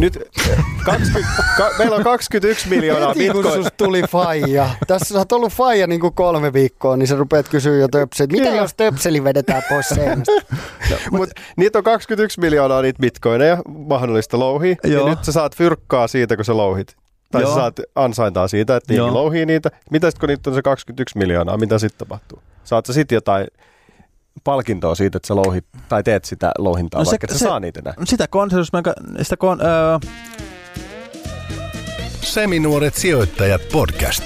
nyt 20, ka, meillä on 21 miljoonaa Heti kun bitcoin. susta tuli faija. Tässä sä oot ollut faija niin kuin kolme viikkoa, niin sä rupeat kysyä jo töpseli. Mitä Kyllä. jos töpseli vedetään pois seinästä? Mut niitä on 21 miljoonaa niitä bitcoineja mahdollista louhia. Joo. Ja nyt sä saat fyrkkaa siitä, kun sä louhit. Tai Joo. sä saat ansaintaa siitä, että niinkin Joo. louhii niitä. Mitä sitten kun niitä on se 21 miljoonaa, mitä sitten tapahtuu? Saat sä sitten jotain palkintoa siitä, että sä louhit, tai teet sitä louhintaa, No se- vaikka et sä se- saa niitä enää. Sitä konsensus, sitä kon, öö, Seminuoret sijoittajat podcast.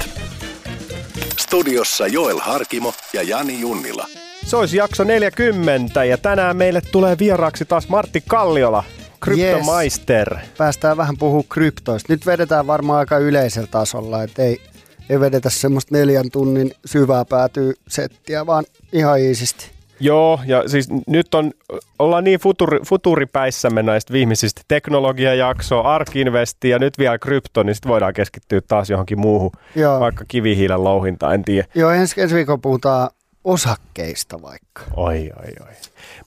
Studiossa Joel Harkimo ja Jani Junnila. Se olisi jakso 40 ja tänään meille tulee vieraaksi taas Martti Kalliola, Kryptomeister. Päästään vähän puhua kryptoista. Nyt vedetään varmaan aika yleisellä tasolla, että ei, ei vedetä semmoista neljän tunnin syvää päätyy settiä, vaan ihan iisisti. Joo, ja siis nyt on, ollaan niin futuri, futuripäissämme näistä viimeisistä teknologiajaksoa, Ark-investi ja nyt vielä krypto, niin sitten voidaan keskittyä taas johonkin muuhun, Joo, vaikka kivihiilen louhintaan, en tiedä. Joo ensi, ensi viikolla puhutaan osakkeista vaikka. Oi, oi, oi.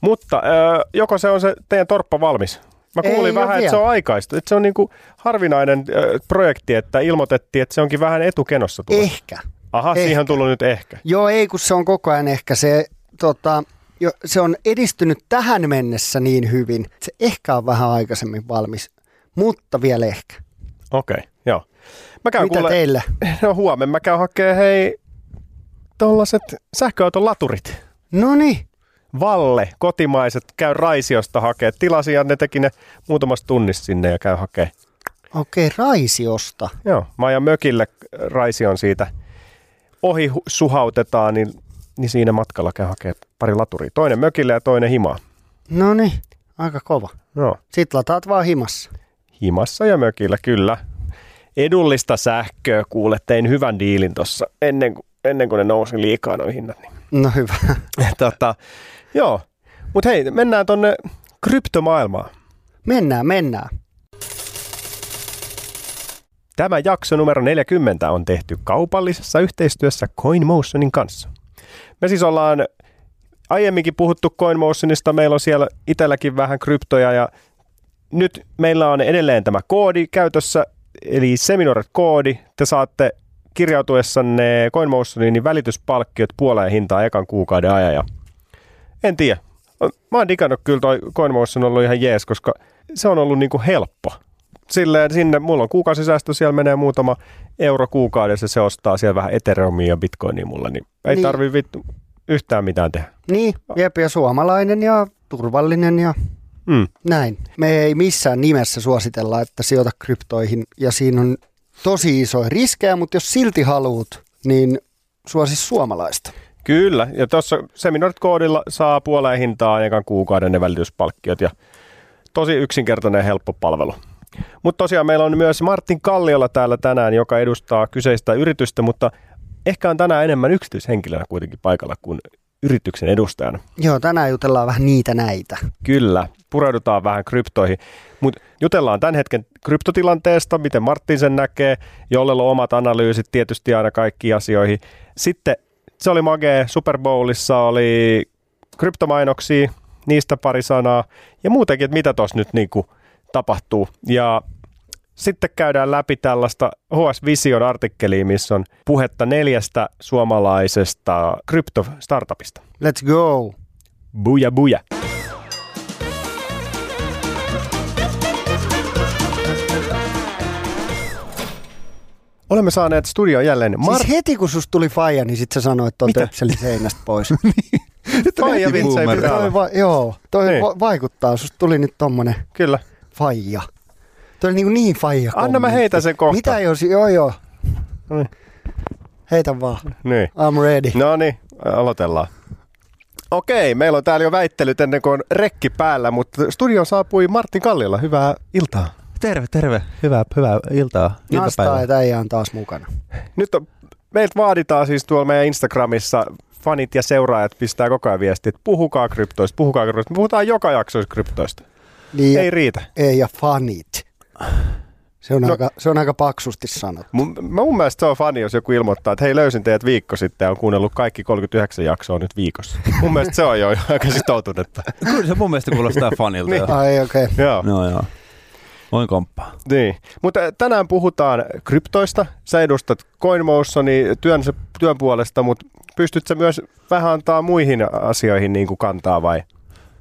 Mutta äh, joko se on se teidän torppa valmis? Mä Ei kuulin oo vähän, että se on aikaista. Että se on niinku harvinainen äh, projekti, että ilmoitettiin, että se onkin vähän etukenossa tulossa. Ehkä. Aha, ehkä. siihen on tullut nyt ehkä. Joo, ei kun se on koko ajan ehkä se, tota, jo, se on edistynyt tähän mennessä niin hyvin, että se ehkä on vähän aikaisemmin valmis, mutta vielä ehkä. Okei, okay, joo. Mä käyn Mitä kuule, teillä? no huomenna mä käyn hakee hei tollaset sähköauton laturit. No niin, Valle, kotimaiset, käy Raisiosta hakee. Tilasin ja ne teki ne muutamasta tunnista sinne ja käy hakee. okei, Raisiosta. Joo, mä ajan mökille Raision siitä. Ohi suhautetaan, niin, niin siinä matkalla käy hakee pari laturia. Toinen mökille ja toinen himaa. No niin, aika kova. Joo, Sitten lataat vaan himassa. himassa ja mökillä, kyllä. Edullista sähköä, kuule, tein hyvän diilin tuossa ennen, kuin- ennen kuin ne nousi liikaa noin hinnat. Niin. No hyvä. tota, joo, mutta hei, mennään tonne kryptomaailmaan. Mennään, mennään. Tämä jakso numero 40 on tehty kaupallisessa yhteistyössä CoinMotionin kanssa. Me siis ollaan aiemminkin puhuttu CoinMotionista, meillä on siellä itselläkin vähän kryptoja ja nyt meillä on edelleen tämä koodi käytössä, eli Seminoret-koodi. Te saatte kirjautuessanne CoinMotioniin niin välityspalkkiot puoleen hintaa ekan kuukauden ajan. Ja en tiedä. Mä oon digannut kyllä toi CoinMotion on ollut ihan jees, koska se on ollut niinku helppo. Silleen sinne, mulla on kuukausisäästö, siellä menee muutama euro kuukaudessa, se ostaa siellä vähän Ethereumia ja Bitcoinia mulle, niin ei Niin. tarvi vittu yhtään mitään tehdä. Niin, jep, ja suomalainen ja turvallinen ja Mm. näin. Me ei missään nimessä suositella, että sijoita kryptoihin ja siinä on tosi isoja riskejä, mutta jos silti haluat, niin suosi suomalaista. Kyllä, ja tuossa Seminart-koodilla saa puoleen hintaa ekan kuukauden ne välityspalkkiot ja tosi yksinkertainen ja helppo palvelu. Mutta tosiaan meillä on myös Martin Kalliola täällä tänään, joka edustaa kyseistä yritystä, mutta ehkä on tänään enemmän yksityishenkilönä kuitenkin paikalla kuin yrityksen edustajana. Joo, tänään jutellaan vähän niitä näitä. Kyllä, pureudutaan vähän kryptoihin, mutta jutellaan tämän hetken kryptotilanteesta, miten Martin sen näkee, jolle on omat analyysit tietysti aina kaikkiin asioihin. Sitten se oli magee, Super Bowlissa oli kryptomainoksia, niistä pari sanaa ja muutenkin, että mitä tuossa nyt niinku tapahtuu. Ja sitten käydään läpi tällaista HS Vision artikkeliä, missä on puhetta neljästä suomalaisesta kryptostartupista. Let's go! Buja buja. Olemme saaneet studioon jälleen Mar- Mar- siis heti kun susta tuli faija, niin sit sä sanoit Mitä? töpselin seinästä pois. Faija heti vitsejä boomer. pitää joo, toi Niin. va- vaikuttaa. Susta tuli nyt tommonen Kyllä. Faija. Toi oli niin, niin faija Anna mä heitän sen kohta. Mitä jos, joo joo. Niin. Heitä vaan. Niin. I'm ready. No niin, aloitellaan. Okei, meillä on täällä jo väittelyt ennen kuin on rekki päällä, mutta studioon saapui Martin Kalliola. Hyvää iltaa. terve, terve. Hyvää, hyvää iltaa, Nastaa ja äijä on taas mukana. Nyt on, meiltä vaaditaan siis tuolla meidän Instagramissa fanit ja seuraajat pistää koko ajan viestiä, että puhukaa kryptoista, puhukaa kryptoista. Me puhutaan joka jaksoissa kryptoista. Niin, Ei ei, riitä. ei ja fanit. Se on, No- no, aika, se on aika paksusti sanottu. Mun, mä mun mielestä se on fani, jos joku ilmoittaa, että hei löysin teidät viikko sitten ja on kuunnellut kaikki 39 jaksoa nyt viikossa. Mun mielestä se on jo aika sitoutunutta. Kyllä se mun mielestä kuulostaa fanilta. Niin. Ai okei. Okay. Joo. Joo, joo. Voin komppaa. Niin, mutta tänään puhutaan kryptoista. Sä edustat CoinMotionia työn, työn puolesta, mutta pystytkö myös vähän antaa muihin asioihin niin kuin kantaa vai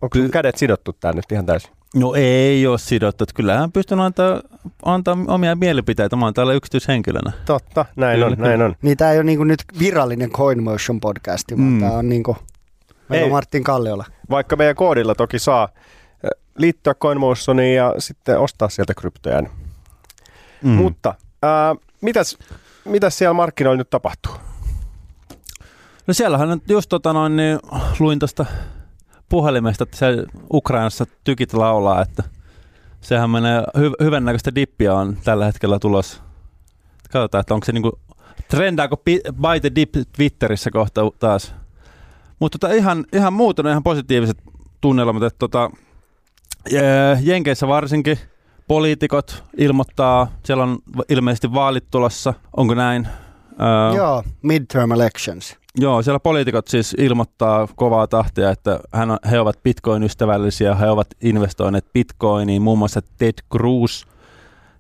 onko Ky- kädet sidottu tänne nyt ihan täysin? No ei ole sidottu. että Kyllähän pystyn antaa, antaa omia mielipiteitä. Mä oon täällä yksityishenkilönä. Totta, näin on, Kyllä, näin on. Niin tämä ei ole niinku nyt virallinen CoinMotion podcasti, vaan Mm. tämä on niinku meillä on Ei. Martin Kalliola. Vaikka meidän koodilla toki saa liittyä CoinMotioniin ja sitten ostaa sieltä kryptoja. Mm. Mutta ää, mitäs, mitäs siellä markkinoilla nyt tapahtuu? No siellähän nyt just tota noin, niin luin tuosta puhelimesta, että se Ukrainassa tykit laulaa, että sehän menee hy- hyvän näköistä dippiä on tällä hetkellä tulossa. Katsotaan, että onko se niinku, trendaako by the dip Twitterissä kohta taas. Mutta tota ihan, ihan muuten ihan positiiviset tunnelmat, että tota, Jenkeissä varsinkin poliitikot ilmoittaa, siellä on ilmeisesti vaalit tulossa, onko näin? Öö, Joo, midterm elections. Joo, siellä poliitikot siis ilmoittaa kovaa tahtia, että hän on, he ovat bitcoin-ystävällisiä, he ovat investoineet bitcoiniin, muun muassa Ted Cruz,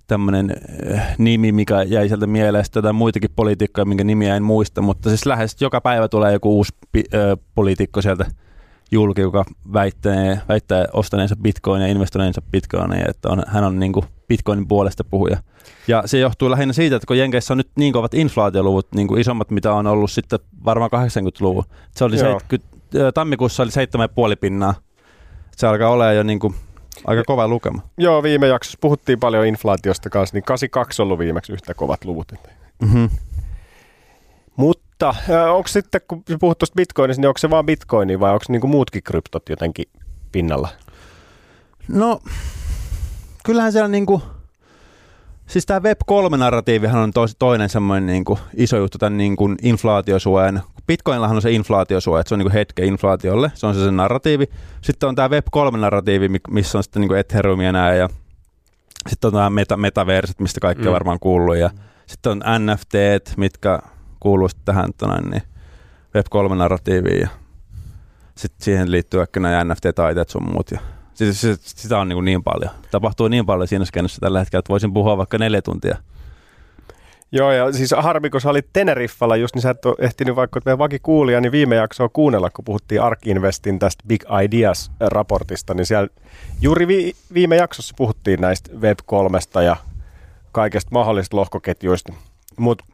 tämmöinen äh, nimi, mikä jäi sieltä mieleen, sitten muitakin poliitikkoja, minkä nimiä en muista, mutta siis lähes joka päivä tulee joku uusi pi, äh, poliitikko sieltä julki, joka väittää, väittää ostaneensa bitcoinia investoineensa bitcoinia, että on, hän on niin kuin bitcoinin puolesta puhuja. Ja se johtuu lähinnä siitä, että kun Jenkeissä on nyt niin kovat inflaatioluvut, niin kuin isommat mitä on ollut sitten varmaan 80-luvun. Se oli Joo. 70, ö, tammikuussa oli 7,5 pinnaa. Se alkaa olla jo niin kuin aika kova lukema. Joo, viime jaksossa puhuttiin paljon inflaatiosta kanssa, niin 82 on ollut viimeksi yhtä kovat luvut. Mm-hmm. Mutta onko sitten, kun puhut tuosta bitcoinista, niin onko se vaan bitcoini vai onko niinku muutkin kryptot jotenkin pinnalla? No, kyllähän siellä niinku, siis tämä Web3-narratiivihan on tos, toinen semmoinen niinku iso juttu tämän niinku inflaatiosuojan. Bitcoinillahan on se inflaatiosuoja, että se on niinku hetke inflaatiolle, se on se, se narratiivi. Sitten on tämä Web3-narratiivi, mi- missä on sitten niinku Ethereum ja nää, ja sitten on tämä meta, metaverset, mistä kaikki on Mm. varmaan kuullut, ja sitten on NFT, mitkä kuuluu sitten tähän tonne, niin Web3-narratiiviin, ja sitten siihen liittyy ehkä nämä NFT-taiteet sun muut, ja Siis, siis, sitä on niin, niin paljon. Tapahtuu niin paljon siinä skenessä tällä hetkellä, että voisin puhua vaikka neljä tuntia. Joo, ja siis harmi, kun sä olit Teneriffalla just, niin sä et ole ehtinyt vaikka meidän vakikuulija, niin viime jaksoa kuunnella, kun puhuttiin Ark Investin tästä Big Ideas-raportista, niin siellä juuri vi- viime jaksossa puhuttiin näistä Web3 ja kaikesta mahdollisista lohkoketjuista. Mutta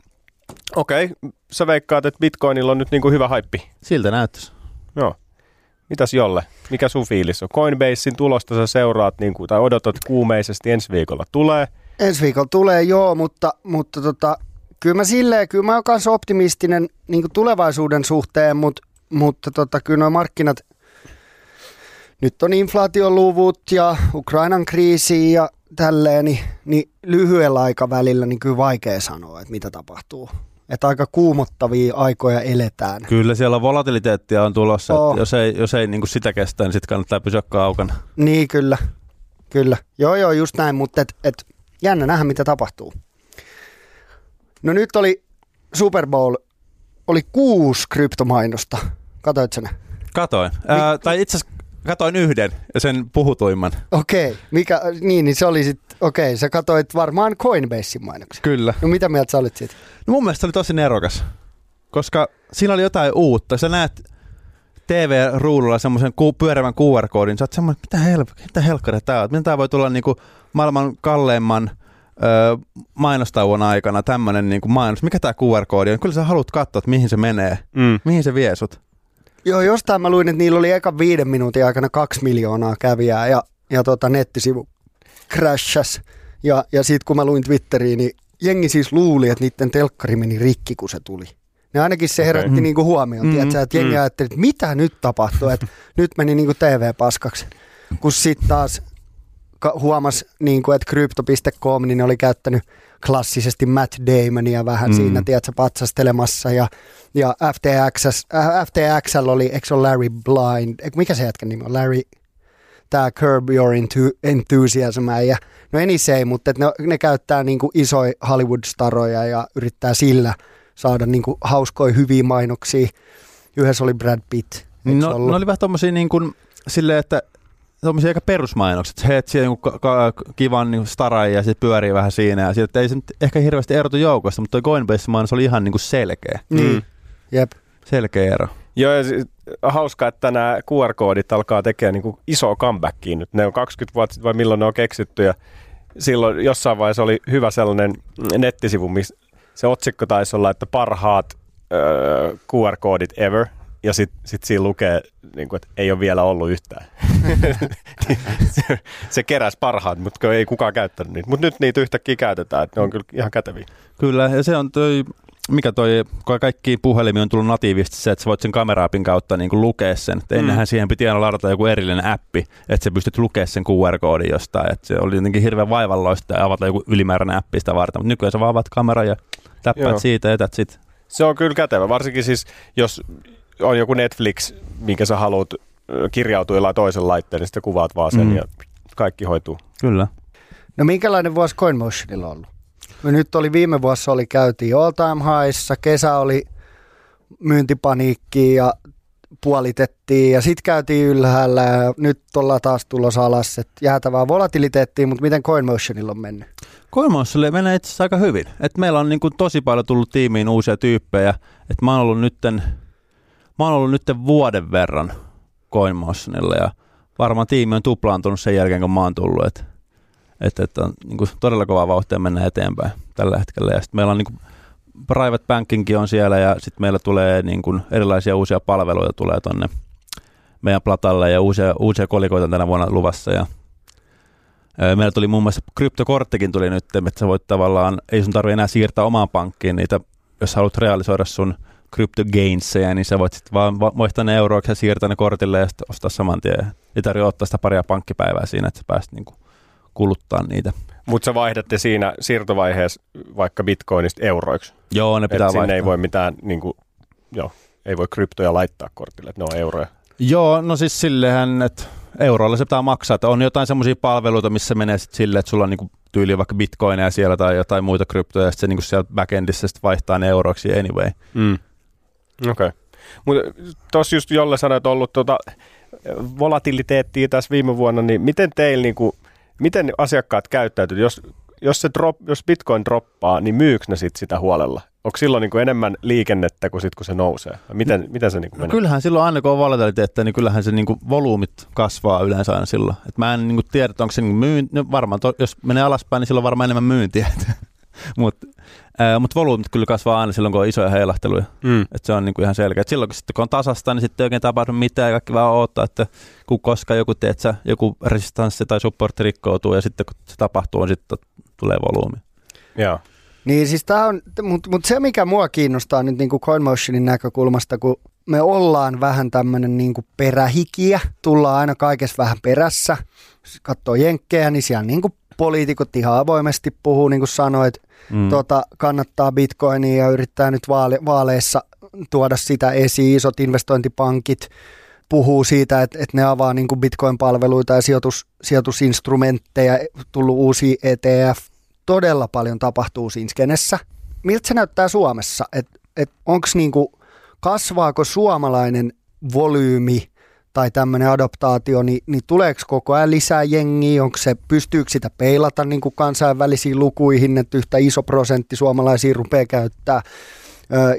okei, okay, sä veikkaat, että Bitcoinilla on nyt niinku hyvä haippi. Siltä näyttäisi. Joo. Mitäs Jolle? Mikä sun fiilis on? Coinbasein tulosta sä seuraat niin kuin, tai odotat kuumeisesti ensi viikolla tulee. Ensi viikolla tulee joo, mutta, mutta tota, kyllä mä silleen, kyllä mä oon kanssa optimistinen niin tulevaisuuden suhteen, mutta, mutta tota, kyllä nuo markkinat, nyt on inflaatioluvut ja Ukrainan kriisi ja tälleen, niin, niin lyhyellä aikavälillä niin kyllä vaikea sanoa, että mitä tapahtuu. Että aika kuumottavia aikoja eletään. Kyllä siellä on volatiliteettia on tulossa. Oh. Oh. Jos ei, jos ei niin kuin sitä kestä, niin sitten kannattaa pysyä kaukana. Niin, kyllä. Kyllä. Joo, joo, just näin, mutta et, et, jännä nähdä, mitä tapahtuu. No nyt oli Super Bowl, oli kuusi kryptomainosta. Katoit sen? Katoin. Ää, tai itse asiassa katoin yhden ja sen puhutuimman. Okei, mikä, niin, niin se oli sitten, okei, sä katoit varmaan Coinbasein mainoksen. Kyllä. No mitä mieltä sä olit siitä? No mun mielestä se oli tosi nerokas, koska siinä oli jotain uutta. Sä näet TV-ruudulla semmoisen ku, pyörävän QR-koodin, sä oot semmoinen, mitä, hel, mitä helkkari tää on? Miten tää voi tulla niinku maailman kalleimman ö, mainostauon aikana tämmönen niinku mainos? Mikä tää QR-koodi on? Kyllä sä haluat katsoa, että mihin se menee, Mm. mihin se vie sut. Joo, jostain mä luin, että niillä oli eka viiden minuutin aikana kaksi miljoonaa kävijää ja, ja tota, nettisivu crashas. Ja, ja sitten kun mä luin Twitteriin, niin jengi siis luuli, että niiden telkkari meni rikki, kun se tuli. Ne ainakin se herätti Okei. niinku huomioon, Mm, mm, että jengi mm. ajatteli, että mitä nyt tapahtuu, että nyt meni niinku TV paskaksi. Kun sitten taas huomasi, niin kuin, että Crypto.com niin ne oli käyttänyt klassisesti Matt Damonia vähän Mm. siinä, tiedätkö, patsastelemassa. Ja, ja FTX, äh, FTXL oli, eikö se ole Larry Blind, eikö, mikä se jätkän nimi on, Larry, tämä Curb Your Enthusiasm ja no any say, mutta et ne, ne käyttää niinku isoja Hollywood-staroja ja yrittää sillä saada niinku hauskoja hyviä mainoksia. Yhdessä oli Brad Pitt. No, ollut? ne oli vähän tommosia niin kuin, silleen, että tommosia aika perusmainokset. He siellä niin ka- ka- kivan niin staran ja se pyörii vähän siinä. Ja sieltä ei se nyt ehkä hirveästi erotu joukosta, mutta toi Coinbase-mainos oli ihan niin kuin selkeä. Niin, Mm. jep. Selkeä ero. Joo, ja hauskaa, että nämä QR-koodit alkaa tekemään niin isoa comebackia nyt. Ne on 20 vuotta sitten vai milloin ne on keksitty ja silloin jossain vaiheessa oli hyvä sellainen nettisivu, missä se otsikko taisi olla, että parhaat öö, QR-koodit ever. Ja sitten sit siinä lukee, niin kuin, että ei ole vielä ollut yhtään. Se, se keräsi parhaat, mutta ei kukaan käyttänyt niitä. Mutta nyt niitä yhtäkkiä käytetään, että ne on kyllä ihan käteviä. Kyllä, ja se on toi, mikä toi, kun kaikki puhelimiin on tullut natiivisesti se, että sä voit sen kameraapin kautta niin kuin lukea sen. Et ennenhän siihen piti aina ladata joku erillinen appi, että sä pystyt lukea sen QR-koodin jostain. Et se oli jotenkin hirveän vaivalloista ja avata joku ylimääräinen appi sitä varten, mutta nykyään sä vaan avaat kamera ja täppäät Joo. siitä ja etät sit. Se on kyllä kätevä, varsinkin siis jos on joku Netflix, minkä sä haluat ö, kirjautua jollain toisen laitteen, niin sitten kuvaat vaan sen Mm. ja kaikki hoituu. Kyllä. No minkälainen vuosi CoinMotionilla on ollut? No nyt oli viime vuossa oli käytiin all time highissa, kesä oli myyntipaniikki ja puolitettiin ja sitten käytiin ylhäällä ja nyt ollaan taas tulossa alas. Et jäätävää volatiliteettia, mutta miten CoinMotionilla on mennyt? Koimossille menee itse asiassa aika hyvin. Et meillä on niin kuin tosi paljon tullut tiimiin uusia tyyppejä. Et mä oon ollut nytten, mä oon ollut nytten vuoden verran Coinmotionilla ja varmaan tiimi on tuplaantunut sen jälkeen, kun mä oon tullut. Et, et, et on niin kuin todella kova vauhtia mennä eteenpäin tällä hetkellä. Ja sitten meillä on niin kuin private bankingkin on siellä ja sitten meillä tulee niin kuin erilaisia uusia palveluja tulee tonne meidän platalle ja uusia, uusia kolikoita tänä vuonna luvassa ja Meillä tuli muun muassa kryptokorttikin tuli nyt, että sä voit tavallaan, ei sun tarvitse enää siirtää omaan pankkiin niitä, jos haluat realisoida sun cryptogainseja, niin sä voit sitten vaan va- vaihtaa ne euroiksi ja siirtää ne kortille ja sitten ostaa saman tien. Ei tarvitse ottaa sitä paria pankkipäivää siinä, että sä pääset niinku kuluttaa niitä. Mutta sä vaihdatte siinä siirtovaiheessa vaikka bitcoinista euroiksi. Joo, ne pitää sinne vaihtaa. ei voi mitään, niin kuin, joo, ei voi kryptoja laittaa kortille, että ne on euroja. Joo, no siis sillehän, että euroilla se pitää maksaa. Että on jotain semmoisia palveluita, missä menee sit silleen, että sulla on niinku tyyli vaikka bitcoineja siellä tai jotain muita kryptoja, ja sitten se niinku siellä backendissä sit vaihtaa ne euroiksi anyway. Mm. Okei. Okay. Mutta tuossa just Jolle sanoi, että on ollut tota volatiliteettia tässä viime vuonna, niin miten teillä, niinku, miten asiakkaat käyttäytyy, jos, jos, se drop, jos bitcoin droppaa, niin myyks ne sit sitä huolella? Onko silloin niinku enemmän liikennettä kuin sit, kun se nousee? Miten, miten se niinku No menee? kyllähän silloin aina kun on volatiliteettia, niin kyllähän se niinku volyymit kasvaa yleensä aina silloin. Et mä en niinku tiedä, onko se niinku myynti, no varmaan to, jos menee alaspäin, niin silloin varmaan enemmän myyntiä. Mutta mut volyymit kyllä kasvaa aina silloin, kun on isoja heilahteluja. Mm. Et se on niinku ihan selkeä. Et silloin kun, sitten, kun on tasasta, niin sitten ei oikein tapahdu mitään ja kaikki vaan odottaa, että kun koska joku, teet sä, joku resistanssi tai supportti rikkoutuu ja sitten kun se tapahtuu, niin sitten tulee volyymi. Joo. Niin siis tää on, mutta mut se mikä mua kiinnostaa nyt niinku CoinMotionin näkökulmasta, kun me ollaan vähän tämmöinen niinku perähikiä, tullaan aina kaikessa vähän perässä. Jos katsoo jenkkejä, niin siellä niinku poliitikot ihan avoimesti puhuu, niin kuin sanoit, Mm. tota, kannattaa bitcoinia ja yrittää nyt vaale- vaaleissa tuoda sitä esiin. Isot investointipankit puhuu siitä, että, että ne avaa niin kuin bitcoin-palveluita ja sijoitus, sijoitusinstrumentteja, tullut uusi ETF. Todella paljon tapahtuu siinä skenessä. Miltä se näyttää Suomessa? Et, et onks niinku, kasvaako suomalainen volyymi tai tämmöinen adaptaatio, niin, niin tuleeko koko ajan lisää jengiä? Onko se, pystyykö sitä peilata niin kuin kansainvälisiin lukuihin, että yhtä iso prosentti suomalaisia rupeaa käyttää?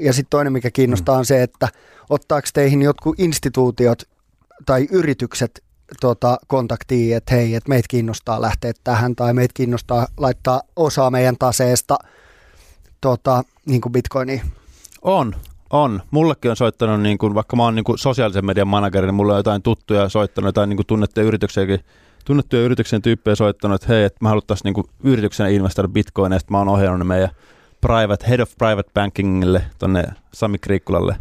Ja sitten toinen, mikä kiinnostaa, on se, että ottaako teihin jotkut instituutiot tai yritykset tota, kontaktiin, että hei, että meitä kiinnostaa lähteä tähän tai meitä kiinnostaa laittaa osaa meidän taseesta tota, niin kuin bitcoiniin. On, on. Mullekin on soittanut, niin kuin, vaikka mä oon niin kuin sosiaalisen median manageri, niin mulla on jotain tuttuja soittanut, jotain niin kuin tunnettuja yrityksiäkin, tunnettuja yrityksen tyyppejä soittanut, että hei, että mä haluttaisiin niin kuin yrityksenä investoida bitcoin, ja mä oon ohjannut meidän private, head of private bankingille, tonne Sami Kriikkulalle,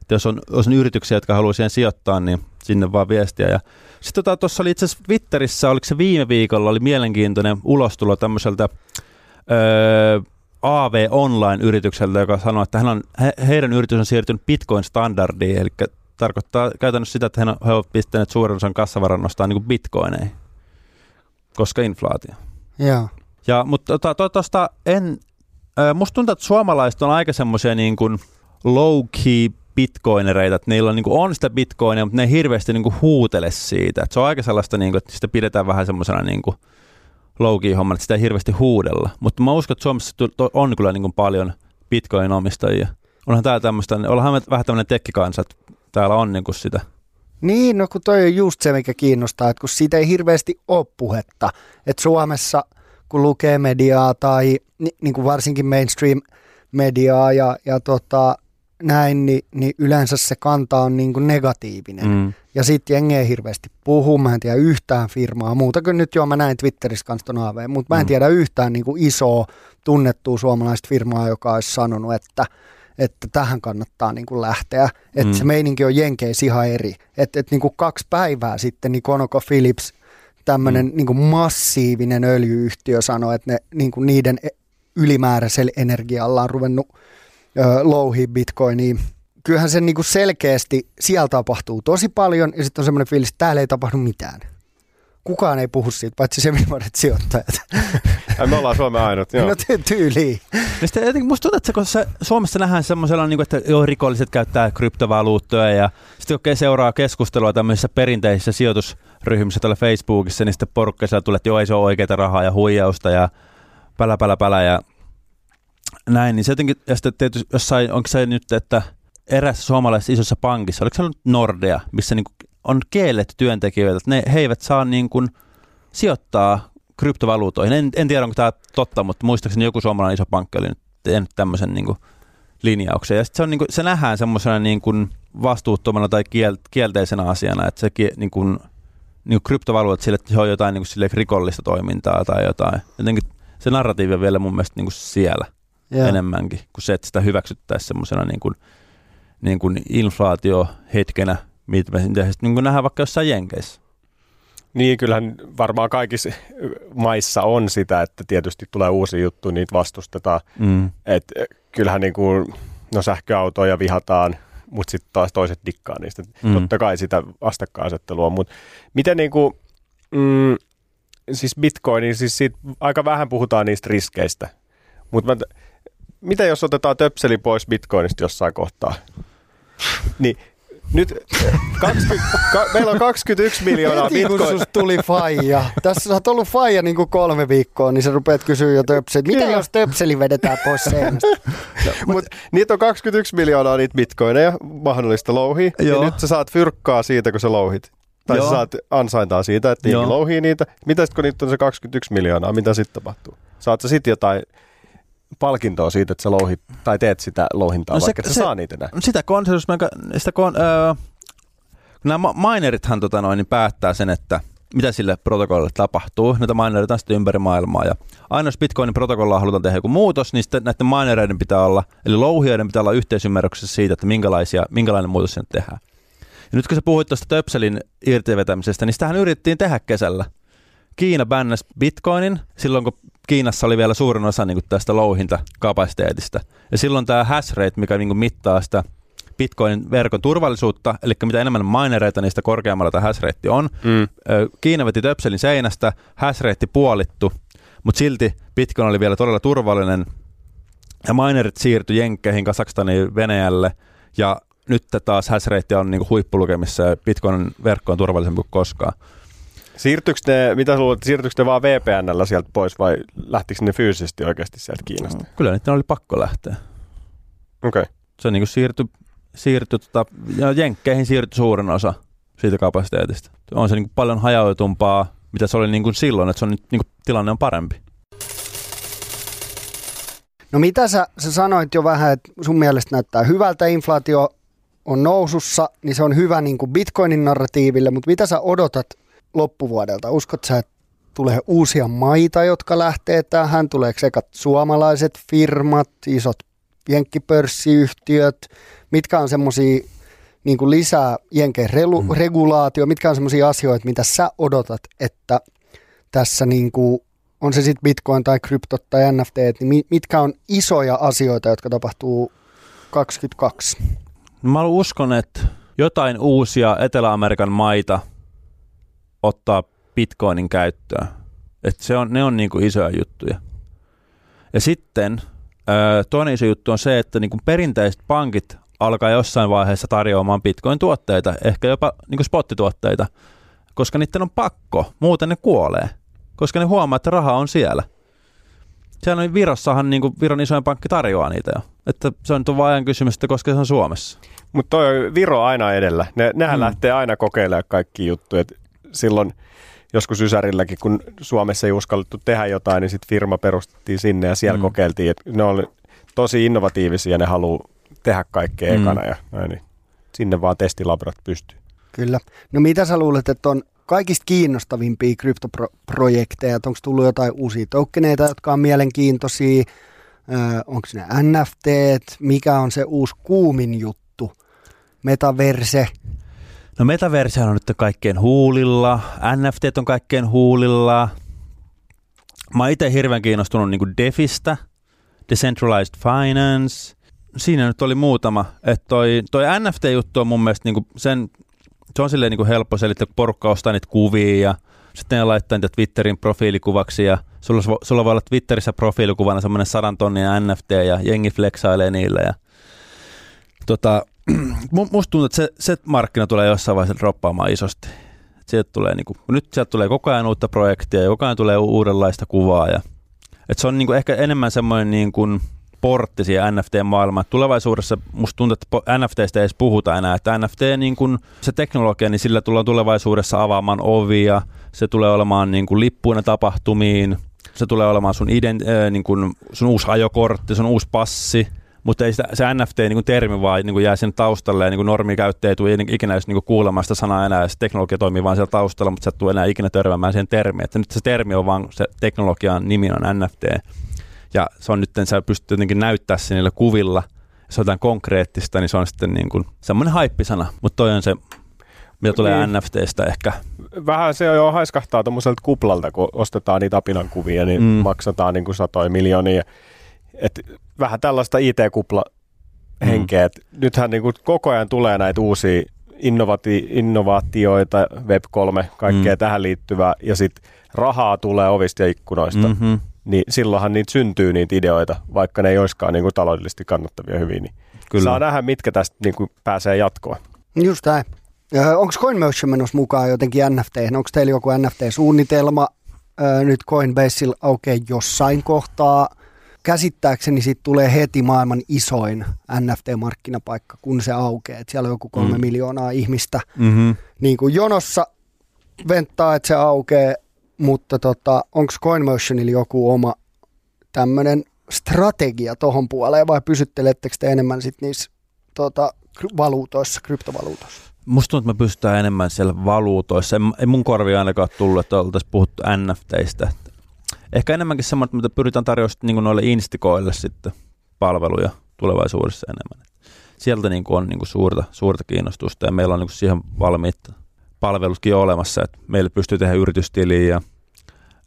Että jos on, jos on yrityksiä, jotka haluaa siihen sijoittaa, niin sinne vaan viestiä. Ja sitten tota, tuossa oli itse asiassa Twitterissä, oliko se viime viikolla, oli mielenkiintoinen ulostulo tämmöiseltä öö, AV Online-yritykseltä, joka sanoi, että hän on, he, heidän yritys on siirtynyt Bitcoin-standardiin, eli tarkoittaa käytännössä sitä, että he ovat pistäneet suurin osan kassavarannostaan niin bitcoineihin, koska inflaatio. Joo. Ja, mutta tuosta to, en, musta tuntuu, että suomalaiset on aika semmoisia niin kuin low-key bitcoinereita, että niillä on, niin kuin, on sitä bitcoinia, mutta ne ei hirveästi niin kuin, huutele siitä. Et se on aika sellaista, niin kuin, että sitä pidetään vähän semmoisena niin kuin, low homma, että sitä ei hirveästi huudella. Mutta mä uskon, että Suomessa on kyllä niin kuin, paljon bitcoin-omistajia. Onhan täällä tämmöistä, ollaan me vähän tämmöinen tekkikansa, että täällä on niin kuin sitä. Niin, no kun toi on just se, mikä kiinnostaa, että kun siitä ei hirveästi ole puhetta, että Suomessa kun lukee mediaa tai niin kuin varsinkin mainstream-mediaa ja, ja tota, näin, niin, niin yleensä se kanta on niin kuin negatiivinen. Mm. Ja sitten jengi ei hirveästi puhu, mä en tiedä yhtään firmaa, muuta kuin nyt jo mä näin Twitterissä kanssa ton AV, mutta mä en mm. tiedä yhtään niin kuin isoa tunnettua suomalaista firmaa, joka olisi sanonut, että että tähän kannattaa niin kuin lähteä. Että mm. se meininki on Jenkeissä ihan eri. Että et niin kuin kaksi päivää sitten niin ConocoPhillips, tämmöinen mm. niin kuin massiivinen öljyyhtiö sanoi, että ne, niin kuin niiden e- ylimääräisellä energialla on ruvennut louhi bitcoiniin. Kyllähän se niin kuin selkeästi siellä tapahtuu tosi paljon ja sitten on semmoinen fiilis, että täällä ei tapahdu mitään kukaan ei puhu siitä, paitsi seminaarit sijoittajat. Ja me ollaan Suomen ainut, joo. No ty- tyyliin. Ja sitten jotenkin musta tuntuu, että kun se, Suomessa nähdään semmoisella, niin että joo, rikolliset käyttää kryptovaluuttoja ja sitten oikein seuraa keskustelua tämmöisissä perinteisissä sijoitusryhmissä tällä Facebookissa, niin sitten porukka siellä tulee, että joo, ei se ole oikeita rahaa ja huijausta ja pälä, pälä, pälä ja näin. Niin se jotenkin, ja sitten tietysti jossain, onko se nyt, että erässä suomalaisessa isossa pankissa, oliko se ollut Nordea, missä niin on kielletty työntekijöitä, että ne, he eivät saa niin kuin sijoittaa kryptovaluutoihin. En, en tiedä, onko tämä totta, mutta muistaakseni joku suomalainen iso pankki oli nyt tehnyt tämmöisen niin kuin linjauksen. Ja se, on, niin kuin, se nähdään semmoisena niin kuin vastuuttomana tai kiel, kielteisenä asiana, että se niin kuin, niin kuin kryptovaluutat sille, että se on jotain niin kuin sille rikollista toimintaa tai jotain. Jotenkin se narratiivi on vielä mun mielestä niin kuin siellä yeah. enemmänkin kuin se, että sitä hyväksyttäisiin semmoisena niin kuin, niin kuin inflaatiohetkenä mitä me niin nähdään vaikka jossain Jenkeissä. Niin, kyllähän varmaan kaikissa maissa on sitä, että tietysti tulee uusi juttu, niitä vastustetaan. Mm. Et kyllähän niin kuin, no sähköautoja vihataan, mutta sitten taas toiset dikkaa niistä. Mm. Totta kai sitä vastakkainasettelua, mutta miten niin kuin, mm, siis Bitcoinin, siis siitä aika vähän puhutaan niistä riskeistä. Mutta mitä jos otetaan töpseli pois Bitcoinista jossain kohtaa? niin nyt 20, ka, meillä on 21 miljoonaa Heti, bitcoin. kun tuli faija. Tässä sä oot ollut faija niin kuin kolme viikkoa, niin sä rupeat kysyä jo töpseli. Mitä Kyllä. jos töpseli vedetään pois seinästä? no, Mut, niitä on 21 miljoonaa niitä bitcoineja mahdollista louhia. Ja nyt sä saat fyrkkaa siitä, kun sä louhit. Tai Joo. sä saat ansaintaa siitä, että niitä louhii niitä. Mitä sitten kun niitä on se 21 miljoonaa, mitä sitten tapahtuu? Saat sä sitten jotain palkintoa siitä, että sä louhit, tai teet sitä louhintaa, no vaikka se, se, saa niitä enää? Sitä konsensus, sitä kon, öö, nämä minerithan tota noin, niin päättää sen, että mitä sille protokollalle tapahtuu. Näitä minereita on sitten ympäri maailmaa. Ja aina jos Bitcoinin protokollaa halutaan tehdä joku muutos, niin sitten näiden minereiden pitää olla, eli louhijoiden pitää olla yhteisymmärryksessä siitä, että minkälaisia, minkälainen muutos sen tehdään. Ja nyt kun sä puhuit tuosta Töpselin irtivetämisestä, niin sitähän yritettiin tehdä kesällä. Kiina bännäsi Bitcoinin silloin, kun Kiinassa oli vielä suurin osa niin kuin tästä louhintakapasiteetista. Ja silloin tämä hash rate, mikä niin kuin mittaa sitä Bitcoinin verkon turvallisuutta, eli mitä enemmän minereita, niistä korkeammalla tämä hash rate on. Mm. Kiina veti töpselin seinästä, hash rate puolittu, mutta silti Bitcoin oli vielä todella turvallinen. Ja minerit siirtyi Jenkkeihin, Kasakstaniin, Venäjälle, ja nyt taas hash rate on niin kuin huippulukemissa ja Bitcoinin verkko on turvallisempi kuin koskaan. Siirtyykö ne, mitä luulet, siirtyykö ne vaan VPNllä sieltä pois vai lähtikö ne fyysisesti oikeasti sieltä Kiinasta? No, kyllä niitä oli pakko lähteä. Okei. Okay. Se niin siirtyi, siirtyi tota, ja Jenkkeihin siirtyi suurin osa siitä kapasiteetista. On se niin paljon hajautumpaa, mitä se oli niin kuin silloin, että se on nyt niin kuin, tilanne on parempi. No mitä sä, sä sanoit jo vähän, että sun mielestä näyttää hyvältä, inflaatio on nousussa, niin se on hyvä niin kuin Bitcoinin narratiiville, mutta mitä sä odotat loppuvuodelta? Uskot sä, että tulee uusia maita, jotka lähtee tähän? Tuleeko sekä suomalaiset firmat, isot jenkkipörssiyhtiöt? Mitkä on semmoisia niin kuin lisää Jenkeen relu, mm. regulaatio? Mitkä on sellaisia asioita, mitä sä odotat, että tässä niin kuin, on se sitten bitcoin tai kryptot tai NFT, niin mitkä on isoja asioita, jotka tapahtuu 22? Mä uskon, että jotain uusia Etelä-Amerikan maita ottaa bitcoinin käyttöön. Että se on, ne on niinku isoja juttuja. Ja sitten toinen iso juttu on se, että niinku perinteiset pankit alkaa jossain vaiheessa tarjoamaan bitcoin-tuotteita, ehkä jopa niinku spottituotteita, koska niiden on pakko, muuten ne kuolee, koska ne huomaa, että raha on siellä. Siellä on Virossahan niin kuin Viron isoin pankki tarjoaa niitä jo. Että se on vain ajan kysymys, että koska se on Suomessa. Mutta toi Viro aina edellä. Ne, nehän mm. lähtee aina kokeilemaan kaikki juttuja. Et silloin joskus Ysärilläkin, kun Suomessa ei uskallettu tehdä jotain, niin sitten firma perustettiin sinne ja siellä mm. kokeiltiin. Et ne oli tosi innovatiivisia ja ne haluaa tehdä kaikkea mm. ekana ja näin, niin sinne vaan testilabrat pystyy. Kyllä. No mitä sä luulet, että on kaikista kiinnostavimpia kryptoprojekteja? Onko tullut jotain uusia tokeneita, jotka on mielenkiintoisia? onko ne NFT? Mikä on se uusi kuumin juttu? Metaverse? No metaverse on nyt kaikkien huulilla, NFT on kaikkien huulilla. Mä oon itse hirveän kiinnostunut niin DeFistä, Decentralized Finance. Siinä nyt oli muutama. Että toi, toi NFT-juttu on mun mielestä niin sen, se on silleen niin helppo selittää, kun porukka ostaa niitä kuvia ja sitten ne laittaa niitä Twitterin profiilikuvaksi ja sulla, sulla voi olla Twitterissä profiilikuvana semmoinen sadan tonnin NFT ja jengi flexailee niillä ja tota, musta tuntuu, että se, se markkina tulee jossain vaiheessa droppaamaan isosti. Sieltä tulee, niin kuin, nyt sieltä tulee koko ajan uutta projektia, koko ajan tulee uudenlaista kuvaa. Ja, se on niin kuin, ehkä enemmän semmoinen niin kuin, portti siihen NFT-maailmaan. Tulevaisuudessa musta tuntuu, että NFTistä ei edes puhuta enää, että NFT, niin kuin, se teknologia, niin sillä tullaan tulevaisuudessa avaamaan ovia, se tulee olemaan niin kuin, lippuina tapahtumiin, se tulee olemaan sun, ident, äh, niin kuin, sun uusi ajokortti, sun uusi passi, mutta ei sitä, se NFT-termi niin vaan niin jää sinne taustalle ja niin normikäyttäjä ei tule ikinä edes niin kuulemaan sitä sanaa enää ja se teknologia toimii vaan siellä taustalla, mutta sä et tule enää ikinä törmäämään siihen termiin. Että nyt se termi on vaan, se teknologian nimi on NFT ja se on nyt, sä pystyt jotenkin näyttää sen niillä kuvilla, se on jotain konkreettista, niin se on sitten niin kuin semmoinen haippisana, mutta toi on se mitä tulee niin. NFTstä ehkä. Vähän se jo haiskahtaa tuommoiselta kuplalta, kun ostetaan niitä apinan kuvia, niin mm. maksataan niin kuin satoja miljoonia. Et vähän tällaista IT-kupla henkeä. Mm. Nythän niin kuin koko ajan tulee näitä uusia innovati- innovaatioita, Web3, kaikkea mm. tähän liittyvää, ja sitten rahaa tulee ovista ja ikkunoista. Mm-hmm. Niin silloinhan niitä syntyy niitä ideoita, vaikka ne ei olisikaan niin kuin taloudellisesti kannattavia hyvin. Niin Kyllä. Saa nähdä, mitkä tästä niin kuin pääsee jatkoon. Just näin. Onko CoinMotion menossa mukaan jotenkin NFT? Onko teillä joku NFT-suunnitelma nyt Coinbaseilla aukeaa jossain kohtaa? Käsittääkseni siitä tulee heti maailman isoin NFT-markkinapaikka, kun se aukeaa. Et siellä on joku kolme mm. miljoonaa ihmistä mm-hmm. niin kuin jonossa venttaa, että se aukeaa, mutta tota, onko CoinMotionilla joku oma tämmöinen strategia tuohon puoleen vai pysyttelettekö te enemmän sit niissä tota, valuutoissa, kryptovaluutoissa? Musta tuntuu, että me pystytään enemmän siellä valuutoissa. Ei mun korvi ainakaan tullut, että oltaisiin puhuttu NFTistä ehkä enemmänkin semmoinen, että pyritään tarjoamaan niin noille instikoille sitten palveluja tulevaisuudessa enemmän. Sieltä niin kuin on niin kuin suurta, suurta kiinnostusta ja meillä on niin kuin siihen valmiit palvelutkin olemassa, että meillä pystyy tehdä yritystiliä ja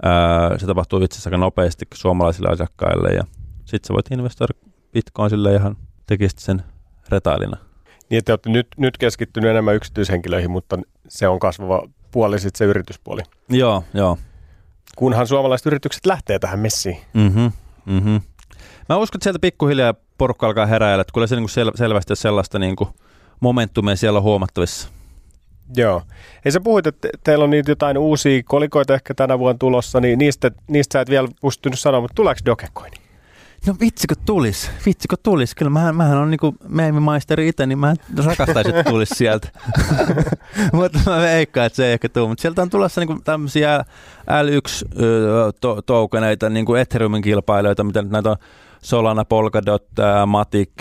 ää, se tapahtuu itse asiassa aika nopeasti suomalaisille asiakkaille ja sitten sä voit investoida bitcoin sille ihan tekisit sen retailina. Niin, että olette nyt, nyt keskittynyt enemmän yksityishenkilöihin, mutta se on kasvava puoli sitten se yrityspuoli. Joo, joo kunhan suomalaiset yritykset lähtee tähän messiin. Mm-hmm, mm-hmm. Mä uskon, että sieltä pikkuhiljaa porukka alkaa heräillä, että kyllä se niin kuin sel- selvästi sellaista niin kuin momentumia siellä on huomattavissa. Joo. Ei sä puhuit, että teillä on niitä jotain uusia kolikoita ehkä tänä vuonna tulossa, niin niistä, niistä sä et vielä pystynyt sanoa, mutta tuleeko Dogecoin? No vitsikö tulis, vitsikö tulis. Kyllä mähän, mähän on niinku meemimaisteri itse, niin mä rakastaisin, että tulis sieltä. mutta mä veikkaan, että se ei ehkä tule. Mutta sieltä on tulossa niinku tämmöisiä L1-toukeneita, niinku Ethereumin kilpailijoita, mitä nyt näitä on Solana, Polkadot, Matic,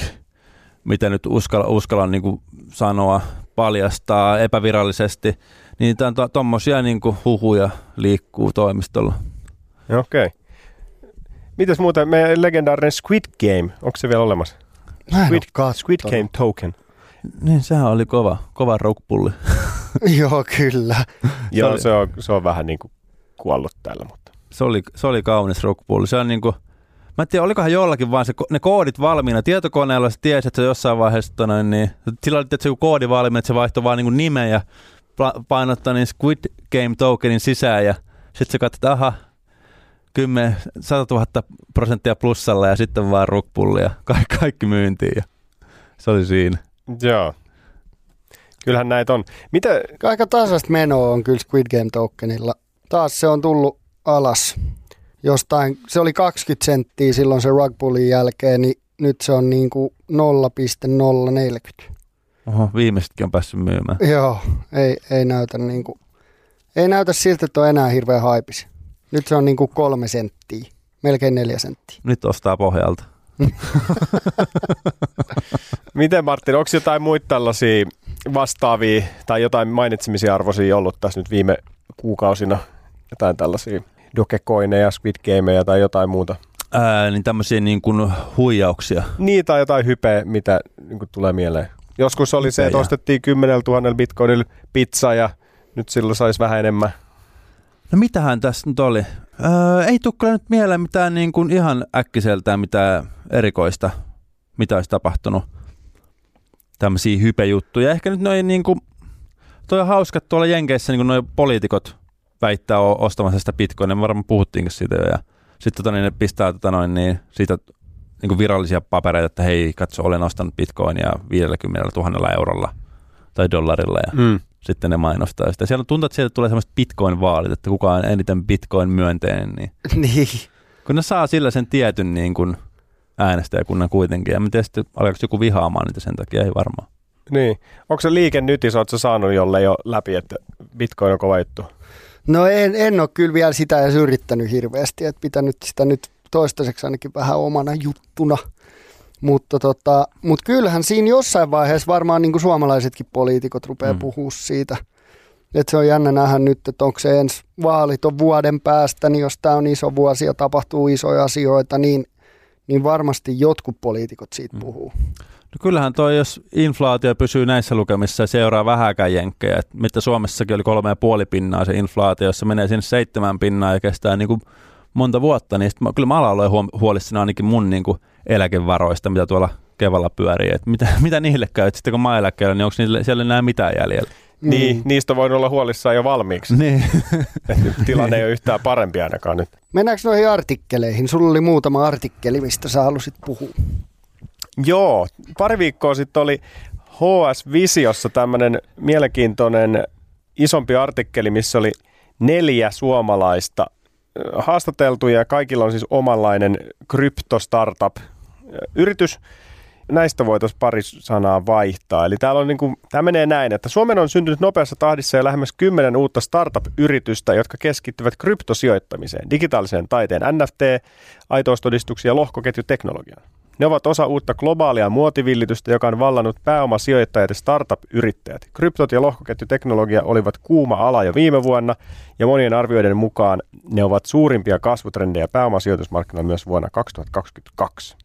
mitä nyt uskalla, uskallan niinku sanoa, paljastaa epävirallisesti. Niin on tuommoisia to, niinku huhuja liikkuu toimistolla. Okei. Okay. Mitäs muuten, meidän legendaarinen Squid Game, onko se vielä olemassa? Squid, Squid Game token. Niin, sehän oli kova, kova rockpulli. Joo, kyllä. Joo, se on, se on vähän niin kuin kuollut täällä, mutta Se oli, se oli kaunis rockpulli. Se on niinku, mä en tiedä, olikohan jollakin vaan se, ne koodit valmiina. Tietokoneella se tiesi, että se jossain vaiheessa, tota noin, niin, sillä oli tietysti joku koodi valmiina, että se vaihtoi vaan niinku nimen ja painottaa niin Squid Game tokenin sisään ja sitten se katsoi, että aha, 10, 100 000 prosenttia plussalla ja sitten vaan rockpulli ja kaikki, myyntiin ja se oli siinä. joo. Kyllähän näitä on. Mitä, Aika tasasta menoa on kyllä Squid Game tokenilla. Taas se on tullut alas jostain. Se oli 20 senttiä silloin se rugpullin jälkeen, niin nyt se on niin kuin 0,040. Oho, viimeisetkin on päässyt myymään. Joo, ei, ei näytä niin kuin, ei näytä siltä, että on enää hirveän haipis. Nyt se on niin kuin kolme senttiä, melkein neljä senttiä. Nyt ostaa pohjalta. miten Martin, onko jotain muita tällaisia vastaavia tai jotain mainitsemisia arvoisia ollut tässä nyt viime kuukausina? Jotain tällaisia dokekoineja, squid gameja tai jotain muuta? Ää, niin tämmöisiä niin kuin huijauksia. Niin, tai jotain hypeä, mitä niin kuin tulee mieleen. Joskus oli se, että Hypejä. ostettiin 10 000 bitcoinilla pizza ja nyt silloin saisi vähän enemmän. No mitähän tässä nyt oli? Öö, ei tule kyllä nyt mieleen mitään niin kuin ihan äkkiseltään mitään erikoista, mitä olisi tapahtunut. Tämmöisiä hypejuttuja. Ehkä nyt noin niin kuin, toi on hauska, tuolla Jenkeissä niin noin poliitikot väittää o- ostamansa sitä bitcoinia. Me varmaan puhuttiinkin siitä jo. Ja sitten tota, niin ne pistää tota, noin, niin, siitä niin kuin virallisia papereita, että hei, katso, olen ostanut bitcoinia 50 000 eurolla tai dollarilla. Ja Mm. Sitten ne mainostaa sitä. Siellä tuntuu, että sieltä tulee semmoiset bitcoin-vaalit, että kuka on eniten bitcoin-myönteinen, niin niin. kun ne saa sillä sen tietyn niin kuin äänestäjäkunnan kuitenkin, ja mä tiedän sitten, alkaako joku vihaamaan niitä sen takia, ei varmaan. Niin. Onko se liike nytissä, oletko saanut jolle jo läpi, että bitcoin on kova juttu? No en, en ole kyllä vielä sitä edes yrittänyt hirveästi, että pitänyt sitä nyt toistaiseksi ainakin vähän omana juttuna. Mutta tota, mut kyllähän siinä jossain vaiheessa varmaan niin kuin suomalaisetkin poliitikot rupeaa Mm. puhua siitä. Että se on jännä nähdä nyt, että onko se ensi vaalit on vuoden päästä, niin jos tämä on iso vuosi ja tapahtuu isoja asioita, niin, niin varmasti jotkut poliitikot siitä Mm. puhuu. No kyllähän toi, jos inflaatio pysyy näissä lukemissa ja seuraa vähäkään jenkkejä, että mitä Suomessakin oli kolme ja puoli pinnaa se inflaatio, jos se menee sinne seitsemän pinnaa ja kestää niin kuin monta vuotta, niin sit mä, kyllä mä huom- huolissani ainakin mun niin kuin eläkevaroista, mitä tuolla kevalla pyörii, että mitä, mitä niille käy, että sitten kun mä eläkkeellä, niin onko niille, siellä enää mitään jäljellä? Niin, Mm. niistä voi olla huolissaan jo valmiiksi. Niin. Et tilanne ei ole yhtään parempi ainakaan nyt. Mennäänkö noihin artikkeleihin? Sulla oli muutama artikkeli, mistä sä halusit puhua. Joo, pari viikkoa sitten oli HS Visiossa tämmöinen mielenkiintoinen isompi artikkeli, missä oli neljä suomalaista haastateltuja ja kaikilla on siis omanlainen kryptostartup-yritys. Näistä voitaisiin pari sanaa vaihtaa. Eli täällä on niin kuin, tämä menee näin, että Suomen on syntynyt nopeassa tahdissa jo lähemmäs kymmenen uutta startup-yritystä, jotka keskittyvät kryptosijoittamiseen, digitaaliseen taiteen NFT, aitoustodistuksiin ja lohkoketjuteknologiaan. Ne ovat osa uutta globaalia muotivillitystä, joka on vallannut pääomasijoittajat ja startup-yrittäjät. Kryptot ja lohkoketjuteknologia olivat kuuma ala jo viime vuonna, ja monien arvioiden mukaan ne ovat suurimpia kasvutrendejä pääomasijoitusmarkkinoilla myös vuonna 2022.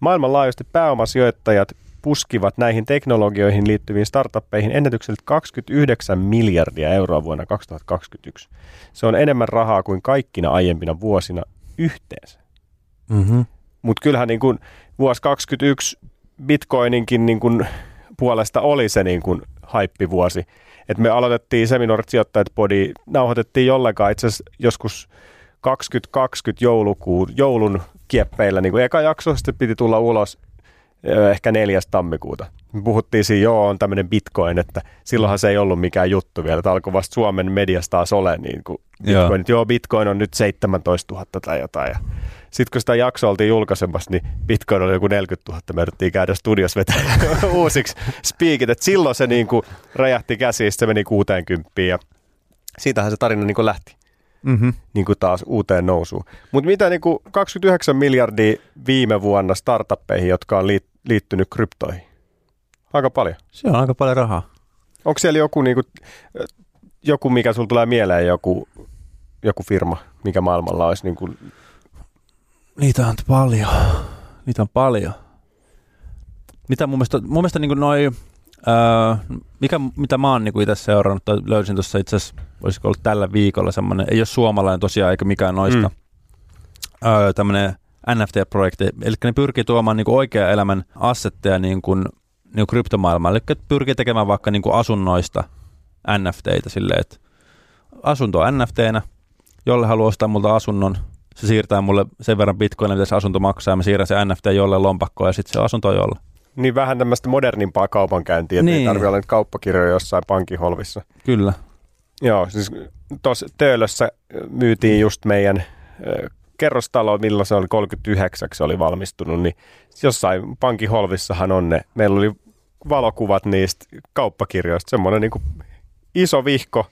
Maailmanlaajuisesti pääomasijoittajat puskivat näihin teknologioihin liittyviin startuppeihin ennätykselliset 29 miljardia euroa vuonna 2021. Se on enemmän rahaa kuin kaikkina aiempina vuosina yhteensä. Mm-hmm. Mutta kyllähän niin kuin vuosi 2021 Bitcoininkin niin kuin puolesta oli se niin kuin haippivuosi. Et me aloitettiin Seminoorit sijoittajat podi, nauhoitettiin jollekaan itse asiassa joskus 2020 joulukuun, joulun kieppeillä. Niin kuin eka jakso sitten piti tulla ulos ehkä 4. tammikuuta. Me puhuttiin siinä, joo, on tämmöinen bitcoin, että silloinhan se ei ollut mikään juttu vielä. Tämä alkoi vasta Suomen mediasta taas ole, niin kuin bitcoin, joo. joo, bitcoin on nyt 17 000 tai jotain. Ja sitten kun sitä jaksoa oltiin julkaisemassa, niin bitcoin oli joku 40 000. Me yritettiin käydä studios uusiksi speakit. Et silloin se niin kuin räjähti käsiin, se meni 60 ja siitähän se tarina niin kuin lähti Mm-hmm. niin kuin taas uuteen nousuun. Mutta mitä niin kuin 29 miljardia viime vuonna startuppeihin, jotka on liit- liittynyt kryptoihin? Aika paljon. Se on aika paljon rahaa. Onko siellä joku, niin kuin, joku mikä sulla tulee mieleen, joku, joku firma, mikä maailmalla olisi niin kuin, Niitä on paljon. Niitä on paljon. Mitä mun mielestä, mun mielestä niin noi Öö, mikä, mitä mä oon niinku itse seurannut, tai löysin tuossa itse asiassa, olisiko ollut tällä viikolla semmoinen, ei ole suomalainen tosiaan eikä mikään noista, mm. öö, tämmöinen NFT-projekti, eli ne pyrkii tuomaan niinku oikean elämän assetteja niinku, niinku kryptomaailmaan, eli pyrkii tekemään vaikka niinku asunnoista NFTitä silleen, että asunto on NFTnä, jolle haluaa ostaa multa asunnon, se siirtää mulle sen verran bitcoinia, mitä se asunto maksaa, ja mä siirrän se NFT jolle lompakkoon, ja sitten se asunto on jolle. Niin vähän tämmöistä modernimpaa kaupankäyntiä, että niin. ei tarvitse olla nyt kauppakirjoja jossain pankiholvissa. Kyllä. Joo, siis tuossa Töölössä myytiin just meidän kerrostalo, milloin se oli 39, se oli valmistunut, niin jossain pankiholvissahan on ne. Meillä oli valokuvat niistä kauppakirjoista, semmoinen niin iso vihko,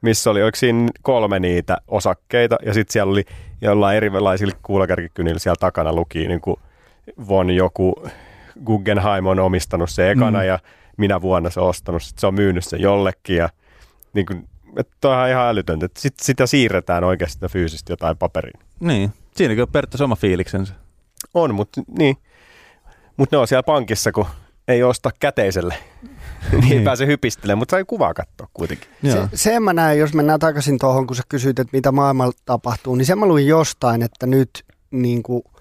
missä oli, oliko siinä kolme niitä osakkeita, ja sitten siellä oli jollain erilaisilla kuulakärkikynillä siellä takana luki niin kuin von joku Guggenheim on omistanut se ekana mm. ja minä vuonna se on ostanut, sit se on myynyt sen jollekin ja niin kuin, että on ihan älytöntä, että sit, sitä siirretään oikeasti sitä fyysisesti jotain paperiin. Niin, siinäkin on periaatteessa oma fiiliksensä. On, mutta niin. Mut ne on siellä pankissa, kun ei osta käteiselle. niin ei pääse hypistelemään, mutta sai kuvaa katsoa kuitenkin. Se, sen mä näen, jos mennään takaisin tuohon, kun sä kysyit, että mitä maailmalla tapahtuu, niin sen mä luin jostain, että nyt niin kuin –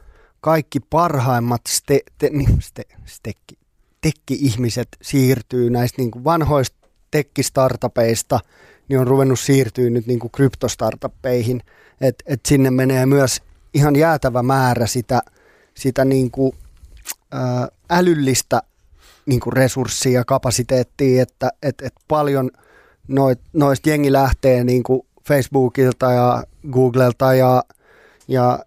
kaikki parhaimmat ste, te, niin, ste, stekki, tekki-ihmiset siirtyy näistä niin kuin vanhoista tekkistartupeista, niin on ruvennut siirtyä nyt niin kuin kryptostartuppeihin, että et sinne menee myös ihan jäätävä määrä sitä, sitä niin kuin, ää, älyllistä niin kuin resurssia ja kapasiteettia, että et, et paljon noit, noista jengi lähtee niin kuin Facebookilta ja Googlelta ja, ja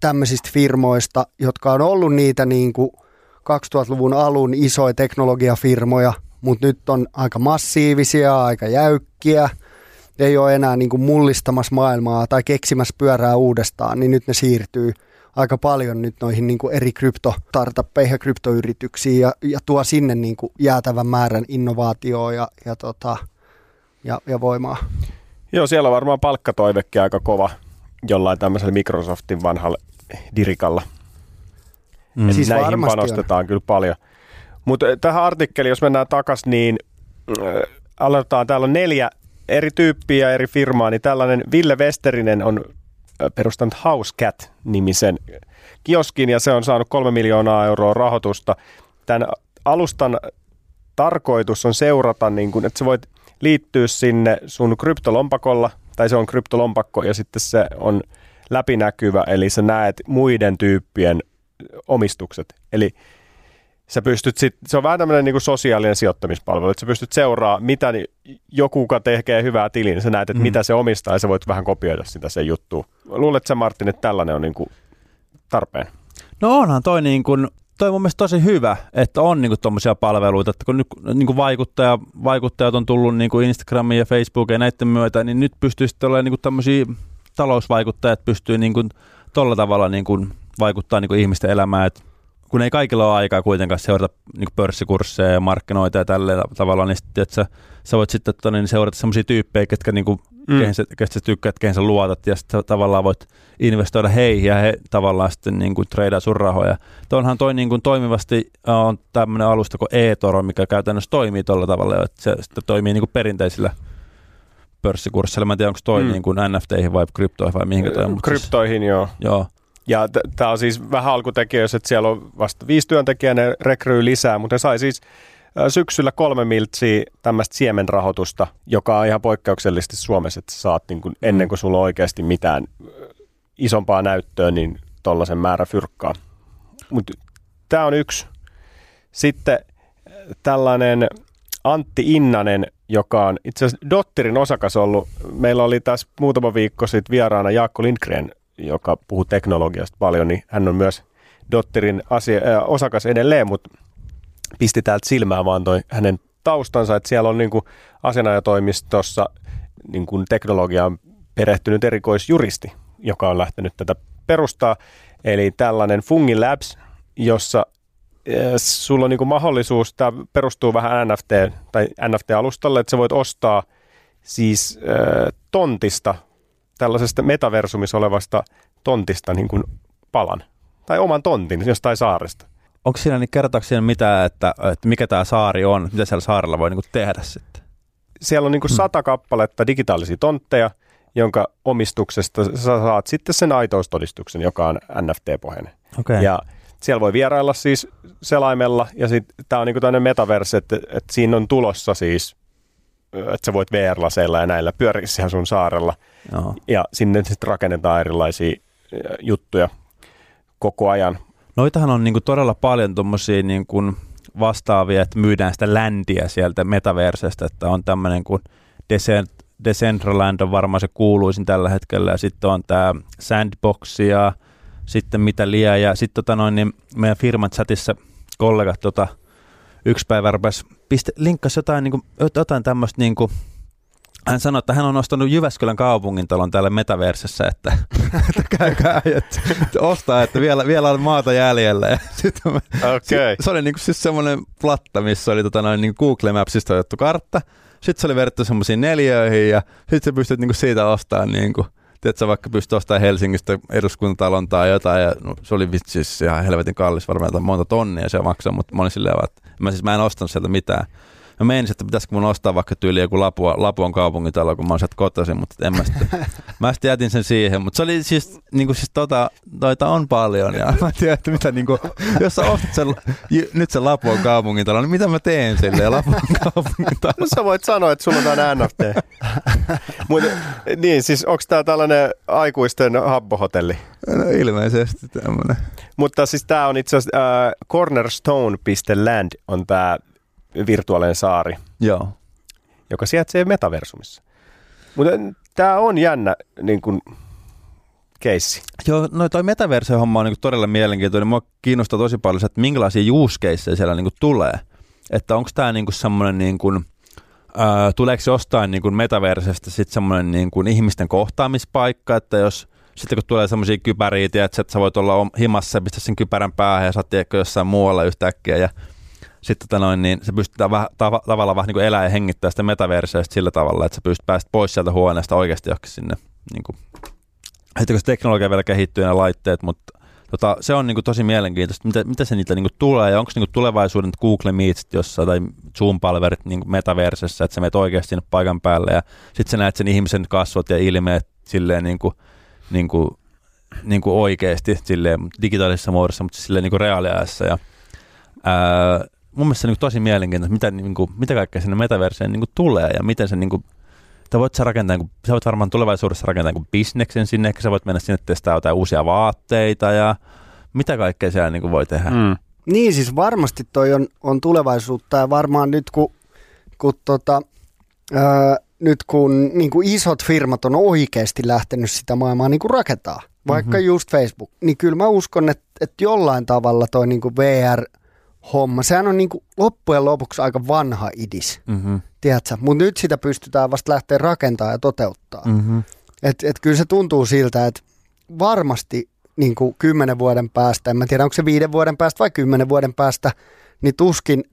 tämmöisistä firmoista, jotka on ollut niitä niin kuin 2000-luvun alun isoja teknologiafirmoja, mutta nyt on aika massiivisia, aika jäykkiä, ei ole enää niin kuin mullistamassa maailmaa tai keksimässä pyörää uudestaan, niin nyt ne siirtyy aika paljon nyt noihin niin kuin eri kryptostartuppeihin ja kryptoyrityksiin ja, ja tuo sinne niin kuin jäätävän määrän innovaatioa ja, ja, tota, ja, ja voimaa. Joo, siellä on varmaan palkkatoivekin aika kova jollain tämmöisellä Microsoftin vanhalla dirikalla. Mm. Siis näihin panostetaan on. kyllä paljon. Mutta eh, tähän artikkeliin, jos mennään takaisin, niin äh, aloitetaan. Täällä on neljä eri tyyppiä, eri firmaa, niin tällainen Ville Westerinen on eh, perustanut Housecat-nimisen kioskin ja se on saanut kolme miljoonaa euroa rahoitusta. Tämän alustan tarkoitus on seurata, niin kun, että sä voit liittyä sinne sun kryptolompakolla, tai se on kryptolompakko ja sitten se on läpinäkyvä, eli sä näet muiden tyyppien omistukset. Eli sä pystyt sit, se on vähän tämmöinen niin sosiaalinen sijoittamispalvelu, että sä pystyt seuraamaan, mitä niin joku, joka tekee hyvää tilin, niin sä näet, että mm. mitä se omistaa ja sä voit vähän kopioida sitä sen juttu. Luuletko sä Martin, että tällainen on niin kuin tarpeen? No onhan toi niin kuin, toi on mun mielestä tosi hyvä, että on niinku tuommoisia palveluita, että kun nyt niinku vaikuttaja, vaikuttajat on tullut niinku Instagramiin ja Facebookiin ja näiden myötä, niin nyt pystyy sitten olemaan niinku tämmöisiä talousvaikuttajat pystyy niin kuin tolla tavalla niin kuin vaikuttaa niin kuin ihmisten elämään, että kun ei kaikilla ole aikaa kuitenkaan seurata niin pörssikursseja ja markkinoita ja tällä tavalla, niin sitten, että sä, sä voit sitten toni, niin seurata sellaisia tyyppejä, ketkä, niin kuin, mm. kehen, sä, sä tykkäät, kehen sä luotat, ja sitten tavallaan voit investoida heihin, ja he tavallaan sitten niin kuin treidaa sun rahoja. Tuonhan toi niin kuin toimivasti on tämmöinen alusta kuin e-toro, mikä käytännössä toimii tuolla tavalla, että se toimii niin kuin perinteisillä pörssikursseilla. Mä en tiedä, onko toi mm. niin kuin NFTihin vai kryptoihin vai mihinkä toi on. Kryptoihin, siis, joo. joo. Ja tämä on siis vähän alkutekijöissä, että siellä on vasta viisi työntekijää, ne rekryy lisää, mutta ne sai siis syksyllä kolme miltsiä tämmöistä siemenrahoitusta, joka on ihan poikkeuksellisesti Suomessa, että saat niin kuin, ennen kuin sulla on oikeasti mitään isompaa näyttöä, niin tollaisen määrä fyrkkaa. Mutta tämä on yksi. Sitten tällainen Antti Innanen, joka on itse asiassa Dotterin osakas ollut. Meillä oli tässä muutama viikko sitten vieraana Jaakko Lindgren, joka puhuu teknologiasta paljon, niin hän on myös Dotterin asia, äh, osakas edelleen, mutta pisti täältä silmää vaan toi hänen taustansa, että siellä on niin kuin asianajatoimistossa niin kuin teknologiaan perehtynyt erikoisjuristi, joka on lähtenyt tätä perustaa. Eli tällainen Fungi Labs, jossa sulla on niin mahdollisuus, tämä perustuu vähän NFT tai NFT-alustalle, että sä voit ostaa siis äh, tontista, tällaisesta metaversumissa olevasta tontista niin kuin palan tai oman tontin jostain saaresta. onko siinä, niin kertooko siinä mitään, että, että mikä tämä saari on, mitä siellä saarella voi niin kuin tehdä sitten? Siellä on niin kuin sata kappaletta digitaalisia tontteja, jonka omistuksesta sä saat sitten sen aitoustodistuksen, joka on NFT-pohjainen. Okay. Ja siellä voi vierailla siis selaimella, ja tämä on niinku tämmöinen metaverse, että, että siinä on tulossa siis, että sä voit VR-laseilla ja näillä pyöriä siellä sun saarella, Joo. ja sinne sitten rakennetaan erilaisia juttuja koko ajan. Noitahan on niinku todella paljon tuommoisia niinku vastaavia, että myydään sitä ländiä sieltä metaversesta, että on tämmöinen kuin Decent, Decentraland on varmaan se kuuluisin tällä hetkellä, ja sitten on tämä Sandbox ja sitten mitä liian, ja sitten tota noin, niin meidän firman chatissa kollegat tota, yksi päivä rupesi, piste, linkkasi jotain, niinku, jotain tämmöistä niinku, hän sanoi, että hän on ostanut Jyväskylän kaupungintalon täällä metaversessä, että, että käykää äijät ostaa, että vielä, vielä on maata jäljellä. Ja sitten me, Okei. se oli niinku siis semmoinen platta, missä oli tota noin, niin Google Mapsista otettu kartta. Sitten se oli verrattu semmoisiin neljöihin ja sitten sä pystyt niinku siitä ostamaan niinku, tiedätkö, vaikka pystyt ostamaan Helsingistä eduskuntatalon tai jotain, ja no, se oli vitsi siis ihan helvetin kallis, varmaan monta tonnia se maksaa, mutta mä olin silleen, että mä, siis, mä en ostanut sieltä mitään. Mä menin, että pitäisikö mun ostaa vaikka tyyli joku Lapua, Lapuan kaupungintalo, kun mä oon sieltä kotoisin, mutta en mä sitten, mä sitten jätin sen siihen. Mutta se oli siis, niinku siis tota, noita on paljon ja mä en tiedä, että mitä niinku, jos sä ostat sen, nyt sen Lapuan kaupungintalo, niin mitä mä teen sille Lapuan kaupungintalo? No sä voit sanoa, että sulla on tää NFT. Mut, niin, siis onko tämä tällainen aikuisten habbohotelli? No ilmeisesti tämmönen. Mutta siis tämä on itse asiassa äh, cornerstone.land on tämä virtuaalinen saari, Joo. joka sijaitsee metaversumissa. Mutta tämä on jännä niin kun, keissi. Joo, no toi metaverse-homma on niinku todella mielenkiintoinen. Mua kiinnostaa tosi paljon se, että minkälaisia use caseja siellä niinku tulee. Että onko tämä niinku semmoinen, niinku, ää, tuleeko se jostain niinku metaversesta sitten semmoinen niinku ihmisten kohtaamispaikka, että jos sitten kun tulee semmoisia kypäriä, että sä voit olla himassa ja pistää sen kypärän päähän ja sä oot jossain muualla yhtäkkiä ja sitten tota noin, niin se pystytään vähän, tava, tavallaan vähän niin kuin elää ja hengittää sitä metaverseistä sillä tavalla, että sä pystyt päästä pois sieltä huoneesta oikeasti johonkin sinne niin kuin sitten kun se teknologia vielä kehittyy ja laitteet, mutta tota, se on niinku tosi mielenkiintoista, mitä, mitä se niitä niinku tulee? Ja onko niinku tulevaisuuden Google Meets jossain tai Zoom-palverit niinku metaversessä, että sä menet oikeasti sinne paikan päälle ja sitten sä näet sen ihmisen kasvot ja ilmeet silleen niinku, niinku, niinku oikeasti silleen digitaalisessa muodossa, mutta silleen niinku reaaliajassa ja ää, mun mielestä se on niinku tosi mielenkiintoista, mitä, niinku, mitä kaikkea sinne metaverseen niinku tulee ja miten se niinku, Sä voit, sä, rakentaa, niin sä voit varmaan tulevaisuudessa rakentaa niin bisneksen sinne, ehkä sä voit mennä sinne testaa jotain uusia vaatteita ja mitä kaikkea siellä niin voi tehdä. Mm. Niin siis varmasti toi on, on tulevaisuutta ja varmaan nyt kun, kun tota, ää, nyt kun niin kuin isot firmat on oikeasti lähtenyt sitä maailmaa niin kuin rakentaa, vaikka mm-hmm. just Facebook, niin kyllä mä uskon, että, että jollain tavalla toi niin kuin VR-homma, sehän on niin kuin loppujen lopuksi aika vanha idis, Mm-hmm. tiedätkö? Mutta nyt sitä pystytään vasta lähteä rakentamaan ja toteuttaa. Mm-hmm. Et, et kyllä se tuntuu siltä, että varmasti niin kuin kymmenen vuoden päästä, en mä tiedä onko se viiden vuoden päästä vai kymmenen vuoden päästä, niin tuskin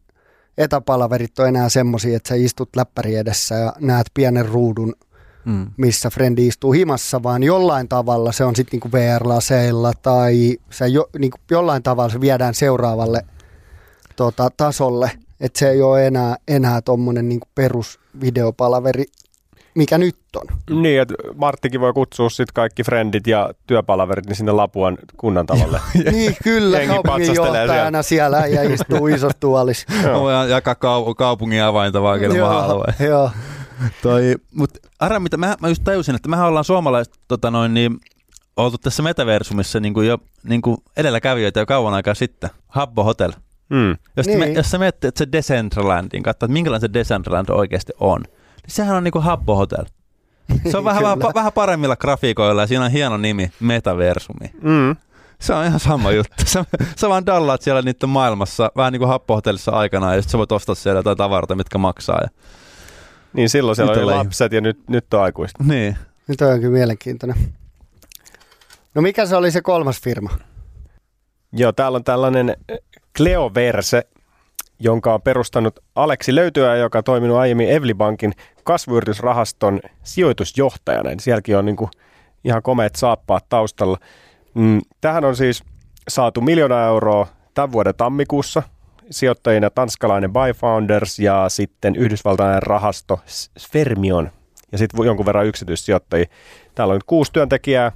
etäpalaverit on enää semmoisia, että sä istut läppäri edessä ja näet pienen ruudun, Mm. missä frendi istuu himassa, vaan jollain tavalla se on sitten niinku VR-laseilla tai se jo, niinku jollain tavalla se viedään seuraavalle tota, tasolle, että se ei ole enää, enää tuommoinen niinku perusvideopalaveri, mikä nyt on. Niin, että Marttikin voi kutsua sitten kaikki frendit ja työpalaverit niin sinne Lapuan kunnantalolle. niin, kyllä, kaupunginjohtajana siellä ja istuu isossa tuolissa. Voin jakaa kau- kaupungin avainta vaan, kelle mä haluan. joo. Toi, mut Ara, mitä mä, mä just tajusin, että mehän ollaan suomalaiset tota noin, niin, oltu tässä metaversumissa niin kuin jo niin kuin edelläkävijöitä jo kauan aikaa sitten. Habbo Hotel. Mm. Jos, Niin. me, jos sä menet että se Decentralandin, katsoa, että minkälainen se Decentraland oikeasti on, niin sehän on niinku Habbo Hotel. Se on vähän, vähän, vähän paremmilla grafiikoilla ja siinä on hieno nimi, Metaversumi. Mm. Se on ihan sama juttu. Sä, sä vaan dallaat siellä niiden maailmassa, vähän niin kuin happohotellissa aikanaan, ja sitten sä voit ostaa siellä jotain tavaroita, mitkä maksaa. Ja... Niin silloin siellä oli Itsellä ei- lapset ja nyt, nyt on aikuista. Niin. Nyt on kyllä mielenkiintoinen. No mikä se oli se kolmas firma? Joo, täällä on tällainen Cleoverse, jonka on perustanut Aleksi Löytyä, joka on toiminut aiemmin Evlibankin kasvuyritysrahaston sijoitusjohtajana. Eli sielläkin on niin kuin ihan komeat saappaat taustalla. Mm, Tähän on siis saatu miljoona euroa tämän vuoden tammikuussa sijoittajina tanskalainen Byfounders ja sitten yhdysvaltainen rahasto Sfermion ja sitten jonkun verran yksityissijoittajia. Täällä on nyt kuusi työntekijää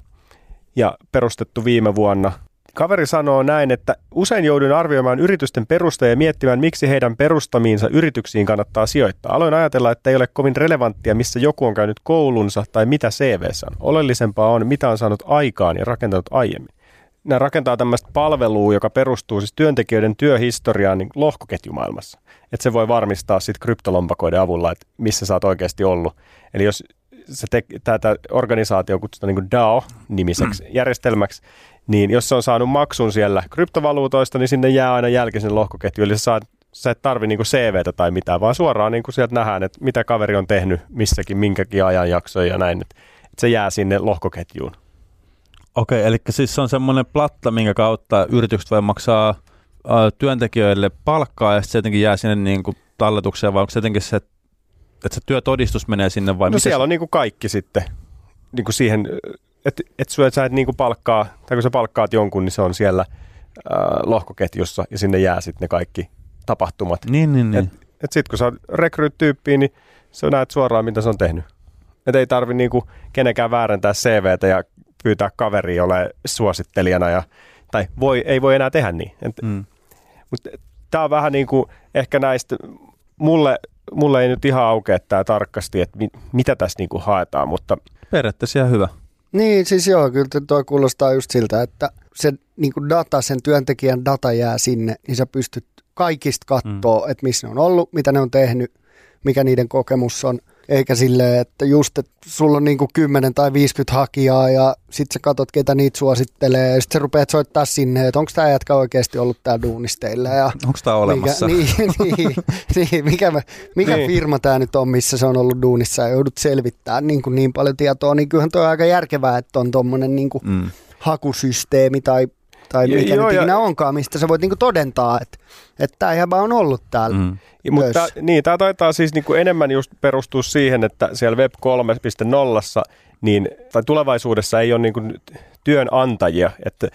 ja perustettu viime vuonna. Kaveri sanoo näin, että usein joudun arvioimaan yritysten perustajia ja miettimään, miksi heidän perustamiinsa yrityksiin kannattaa sijoittaa. Aloin ajatella, että ei ole kovin relevanttia, missä joku on käynyt koulunsa tai mitä CVssä on. Oleellisempaa on, mitä on saanut aikaan ja rakentanut aiemmin. Nämä rakentaa tämmöistä palvelua, joka perustuu siis työntekijöiden työhistoriaan niin lohkoketjumaailmassa. Että se voi varmistaa sitten kryptolompakoiden avulla, että missä sä oot oikeasti ollut. Eli jos se te, tätä organisaatio kutsutaan niin DAO-nimiseksi mm. järjestelmäksi, niin jos se on saanut maksun siellä kryptovaluutoista, niin sinne jää aina jälki sinne lohkoketjuun. Eli sä, saat, sä et tarvi niin CVtä tai mitään, vaan suoraan niin sieltä nähdään, että mitä kaveri on tehnyt missäkin, minkäkin ajanjaksoja ja näin. Että se jää sinne lohkoketjuun. Okei, eli siis se on semmoinen platta, minkä kautta yritykset voi maksaa työntekijöille palkkaa ja sitten se jotenkin jää sinne niin kuin talletukseen, vai onko se jotenkin se, että se työtodistus menee sinne vai No siellä on niin kuin kaikki sitten niin kuin siihen, että et, et sä et niin kuin palkkaa, tai kun sä palkkaat jonkun, niin se on siellä äh, lohkoketjussa ja sinne jää sitten ne kaikki tapahtumat. Niin, niin, niin. Et, et sitten kun sä rekryt tyyppiä, niin sä näet suoraan, mitä se on tehnyt. Et ei tarvi niinku kenenkään väärentää CVtä ja pyytää kaveria ole suosittelijana, ja, tai voi, ei voi enää tehdä niin. Et, Mm. Mutta tämä on vähän niin kuin ehkä näistä, mulle, mulle ei nyt ihan aukea tämä tarkasti, että mi, mitä tässä niin kuin haetaan, mutta Periaatteessa ihan hyvä. Niin, siis joo, kyllä toi kuulostaa just siltä, että se niin kuin data, sen työntekijän data jää sinne, niin sä pystyt kaikista katsoa, mm. että missä ne on ollut, mitä ne on tehnyt, mikä niiden kokemus on. Eikä silleen, että just, että sulla on niin kuin 10 tai 50 hakijaa ja sit sä katot, ketä niitä suosittelee ja sit sä rupeat soittaa sinne, että onko tämä jätkä oikeasti ollut tää duunisteilla ja Onko tämä olemassa? mikä, niin, niin, niin, mikä, mikä Niin. firma tämä nyt on, missä se on ollut duunissa ja joudut selvittämään niin, kuin niin paljon tietoa, niin kyllähän tuo on aika järkevää, että on tuommoinen niin Mm. hakusysteemi tai, tai Jo- mikä joo, nyt ja- ikinä onkaan, mistä sä voit niin kuin todentaa, että, että tämä jäbä on ollut täällä. Mm. Ja, Mutta tää, niin, tämä taitaa siis niinku enemmän just perustua siihen, että siellä Web 3.0 niin, tai tulevaisuudessa ei ole niinku työnantajia, että,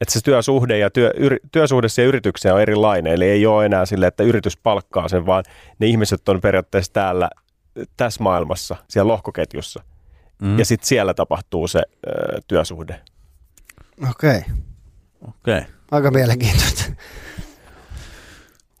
että se työsuhde ja työ, yr, työsuhde siihen yritykseen on erilainen, eli ei ole enää sille, että yritys palkkaa sen, vaan ne ihmiset on periaatteessa täällä tässä maailmassa, siellä lohkoketjussa, Mm. ja sitten siellä tapahtuu se ö, työsuhde. Okei, Okei. aika mielenkiintoista.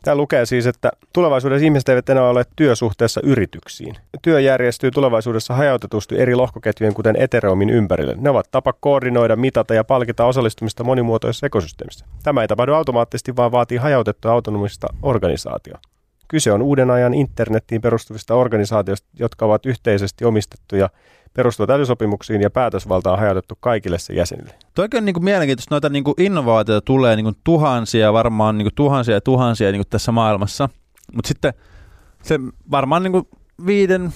Tämä lukee siis, että tulevaisuudessa ihmiset eivät enää ole työsuhteessa yrityksiin. Työ järjestyy tulevaisuudessa hajautetusti eri lohkoketjujen, kuten Ethereumin ympärille. Ne ovat tapa koordinoida, mitata ja palkita osallistumista monimuotoisessa ekosysteemissä. Tämä ei tapahdu automaattisesti, vaan vaatii hajautettua autonomista organisaatiota. Kyse on uuden ajan internettiin perustuvista organisaatioista, jotka ovat yhteisesti omistettuja, perustuvat älysopimuksiin ja päätösvalta on hajautettu kaikille sen jäsenille. Toikin on niin kuin mielenkiintoista, noita niin kuin innovaatioita tulee niin kuin tuhansia, varmaan niin kuin tuhansia ja tuhansia niin kuin tässä maailmassa. Mutta sitten se varmaan niin kuin viiden,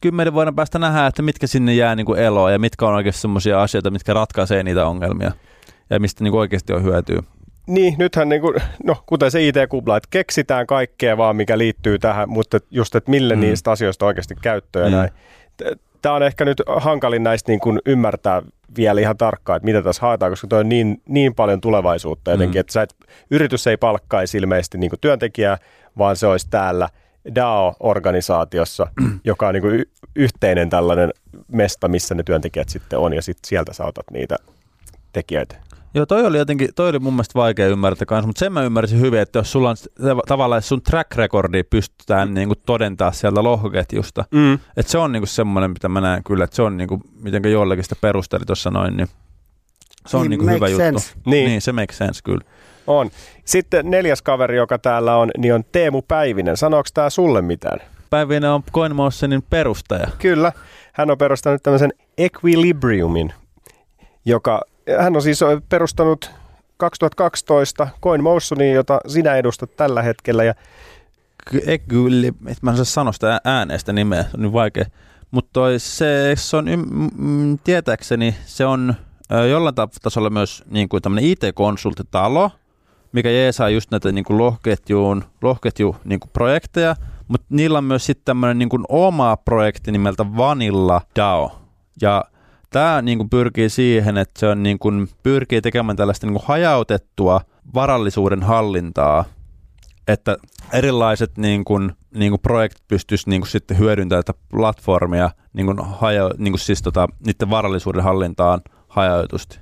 kymmenen vuoden päästä nähdään, että mitkä sinne jää niin kuin eloon ja mitkä on oikeasti sellaisia asioita, mitkä ratkaisee niitä ongelmia ja mistä niin kuin oikeasti on hyötyä. Niin, nythän niin kuin, no, kuten se IT-kupla, että keksitään kaikkea vaan, mikä liittyy tähän, mutta just, että mille Mm. mm. niistä asioista oikeasti käyttöä ja Niin. näin. Tämä on ehkä nyt hankalin näistä niin kuin ymmärtää vielä ihan tarkkaan, että mitä tässä haetaan, koska tuo on niin, niin paljon tulevaisuutta jotenkin, Mm. että sä et, yritys ei palkkaisi ilmeisesti niin kuin työntekijää, vaan se olisi täällä DAO-organisaatiossa, joka on niin kuin y- yhteinen tällainen mesta, missä ne työntekijät sitten on, ja sitten sieltä sä otat niitä tekijöitä. Joo, toi oli jotenkin, toi oli mun mielestä vaikea ymmärtää kanssa, mutta sen mä ymmärsin hyvin, että jos sulla on tavallaan sun track recordi pystytään niin kuin todentaa sieltä lohkoketjusta, Mm. että se on niin kuin semmoinen, mitä mä näen kyllä, että se on niin kuin, mitenkä jollekin sitä perusteli tuossa noin, niin se on Niin, niin kuin hyvä makes juttu. sense. Niin. niin, se makes sense kyllä. On. Sitten neljäs kaveri, joka täällä on, niin on Teemu Päivinen. Sanooko tämä sulle mitään? Päivinen on CoinMotionin perustaja. Kyllä. Hän on perustanut tämmöisen Equilibriumin, joka, hän on siis perustanut 2012 CoinMotionin, jota sinä edustat tällä hetkellä. Ja Kyllä, et mä en saa sanoa sitä äänestä nimeä, se on niin vaikea. Mutta se, se on, mm, tietääkseni, se on jollain ta- tasolla myös niin kuin tämmöinen IT-konsulttitalo, mikä jeesaa just näitä niin kuin lohketjuun, lohketju niin kuin projekteja, mutta niillä on myös sitten tämmöinen niin kuin oma projekti nimeltä Vanilla DAO. Ja Tämä niin kuin pyrkii siihen, että se on niin kuin, pyrkii tekemään tällaista niin kuin hajautettua varallisuuden hallintaa, että erilaiset niin kuin, niin kuin projektit pystyisivät niin kuin sitten hyödyntämään tätä platformia niin kuin haja, niin kuin siis tota, niiden varallisuuden hallintaan hajautusti.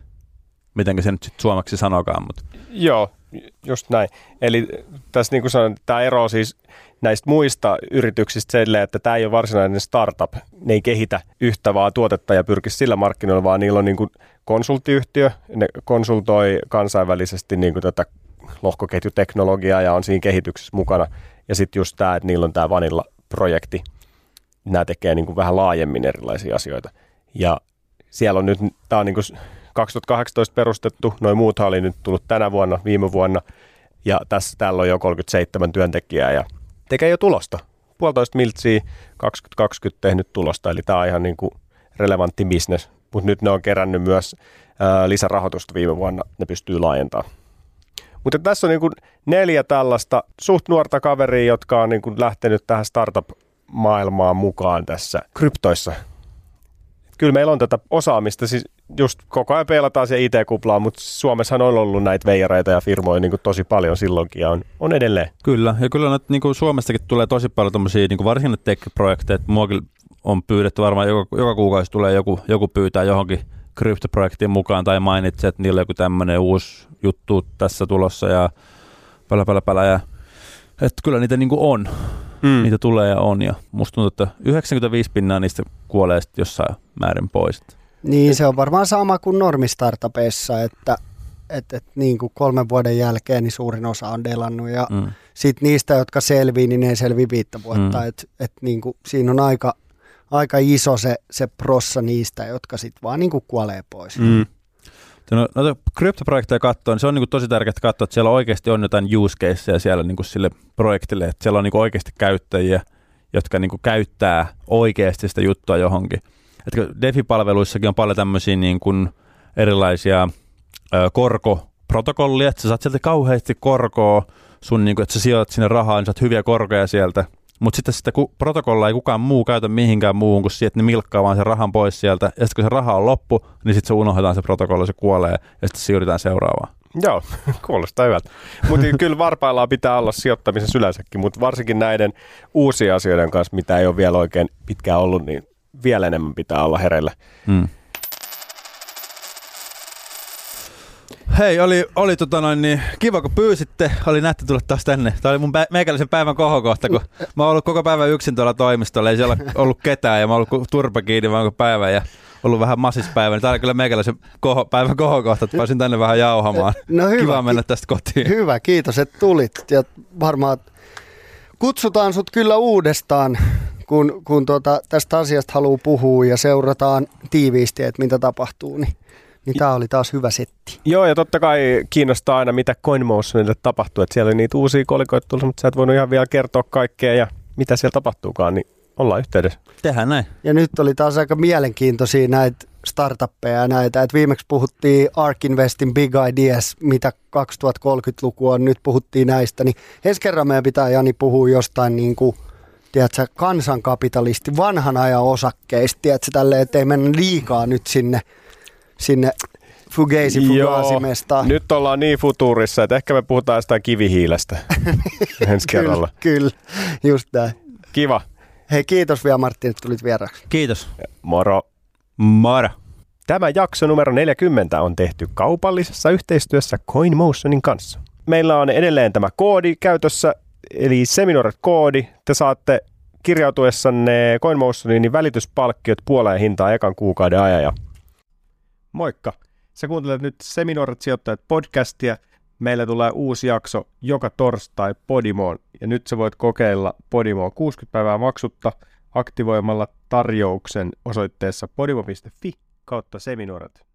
Mitenkä se nyt sitten suomeksi sanokaan, mutta Joo, just näin. Eli tässä niin kuin sanoin, tämä ero siis näistä muista yrityksistä silleen, että tämä ei ole varsinainen startup. Ne ei kehitä yhtä vaan tuotetta ja pyrkisi sillä markkinoilla, vaan niillä on niin kuin konsulttiyhtiö. Ne konsultoi kansainvälisesti niin kuin tätä lohkoketjuteknologiaa ja on siinä kehityksessä mukana. Ja sitten just tämä, että niillä on tämä Vanilla-projekti. Nämä tekee niin kuin vähän laajemmin erilaisia asioita. Ja siellä on nyt, tämä on niin kuin 2018 perustettu, noin muuthan oli nyt tullut tänä vuonna, viime vuonna, ja tässä täällä on jo 37 työntekijää ja tekee jo tulosta. Puolitoista miltsiä 2020 tehnyt tulosta, eli tämä on ihan niin kuin relevantti bisnes, mutta nyt ne on kerännyt myös ää, lisärahoitusta viime vuonna, ne pystyy laajentamaan. Mutta tässä on niin kuin neljä tällaista suht nuorta kaveria, jotka on niin kuin lähtenyt tähän startup-maailmaan mukaan tässä kryptoissa. Kyllä meillä on tätä osaamista, siis just koko ajan peilataan se IT-kuplaa, mutta Suomessahan on ollut näitä veijareita ja firmoja niin kuin tosi paljon silloinkin ja on, on edelleen. Kyllä, ja kyllä nyt, niin kuin Suomestakin tulee tosi paljon tämmöisiä niin varsinkin tech-projekteja, että muakin on pyydetty varmaan joka, joka kuukausi tulee joku, joku pyytää johonkin kryptoprojektiin mukaan tai mainitsee, että niillä on joku tämmöinen uusi juttu tässä tulossa ja pälä, pälä, pälä. Ja, että kyllä niitä niin kuin on, mm. niitä tulee ja on ja musta tuntuu, että 95 pinnaa niistä kuolee sitten jossain määrin pois. Niin, se on varmaan sama kuin normistartupeissa, että et, et, niin kuin kolmen vuoden jälkeen niin suurin osa on delannut ja mm. sitten niistä, jotka selvii, niin ne ei selvi viittä vuotta. Mm. Et, et, niin kuin, siinä on aika, aika iso se, se prossa niistä, jotka sitten vaan niin kuin kuolee pois. Mm. No, noita kryptoprojekteja katsoa, niin se on niin kuin tosi tärkeää katsoa, että siellä oikeasti on jotain use caseja siellä niin kuin sille projektille, että siellä on niin kuin oikeasti käyttäjiä, jotka niin kuin käyttää oikeasti sitä juttua johonkin. Että DeFi-palveluissakin on paljon tämmöisiä niin kuin erilaisia korkoprotokollia, että sä saat sieltä kauheasti korkoa, sun, niin kuin, että sä sijoitat sinne rahaa, niin saat hyviä korkoja sieltä, mutta sitten sitä protokollaa ei kukaan muu käytä mihinkään muuhun kuin siihen, että ne milkkaa vaan sen rahan pois sieltä. Ja sitten kun se raha on loppu, niin sitten se unohdetaan se protokolla, se kuolee ja sitten siirrytään seuraavaan. Joo, kuulostaa hyvältä. Mutta kyllä varpaillaan pitää olla sijoittamisessa yleensäkin, mutta varsinkin näiden uusien asioiden kanssa, mitä ei ole vielä oikein pitkään ollut, niin vielä enemmän pitää olla hereillä. Hmm. Hei, oli, oli tota noin, niin, kiva kun pyysitte. Oli nähty tulla taas tänne. Tämä oli mun pä- meikäläisen päivän kohokohta, kun mä oon ollut koko päivän yksin tuolla toimistolla. Ei siellä ollut ketään ja mä oon ollut turpa kiinni vaan päivän ja ollut vähän masispäivä. Tämä oli kyllä meikäläisen koho, päivän kohokohta, että pääsin tänne vähän jauhamaan. No hyvä. Kiva mennä tästä kotiin. Hyvä, kiitos, että tulit. Ja varmaan kutsutaan sut kyllä uudestaan, kun, kun tuota, tästä asiasta haluaa puhua ja seurataan tiiviisti, että mitä tapahtuu. Niin niin tämä oli taas hyvä setti. Joo, ja totta kai kiinnostaa aina, mitä CoinMotionille tapahtuu. Että siellä oli niitä uusia kolikoita tullut, mutta sä et voinut ihan vielä kertoa kaikkea ja mitä siellä tapahtuukaan, niin ollaan yhteydessä. Tehdään näin. Ja nyt oli taas aika mielenkiintoisia näitä startuppeja ja näitä. Et viimeksi puhuttiin Ark Investin Big Ideas, mitä 2030-luku on, nyt puhuttiin näistä. Niin ensi kerran meidän pitää Jani puhua jostain niin kuin, tiedätkö, kansankapitalisti, vanhan ajan osakkeista, tiedätkö, tälleen, ettei mennä liikaa nyt sinne sinne Fugazi Fugasimesta. Nyt ollaan niin futurissa, että ehkä me puhutaan jostain kivihiilestä ensi kerralla. Kyllä, just näin. Kiva. Hei, kiitos vielä Martti, että tulit vieraksi. Kiitos. Moro. Moro. Tämä jakso numero 40 on tehty kaupallisessa yhteistyössä CoinMotionin kanssa. Meillä on edelleen tämä koodi käytössä, eli Seminoret-koodi. Te saatte kirjautuessanne CoinMotionin niin välityspalkkiot puoleen hintaa ekan kuukauden ajan ja Moikka! Sä kuuntelet nyt Seminorat sijoittajat podcastia. Meillä tulee uusi jakso joka torstai Podimoon ja nyt sä voit kokeilla Podimoa 60 päivää maksutta aktivoimalla tarjouksen osoitteessa podimo.fi kautta Seminorat.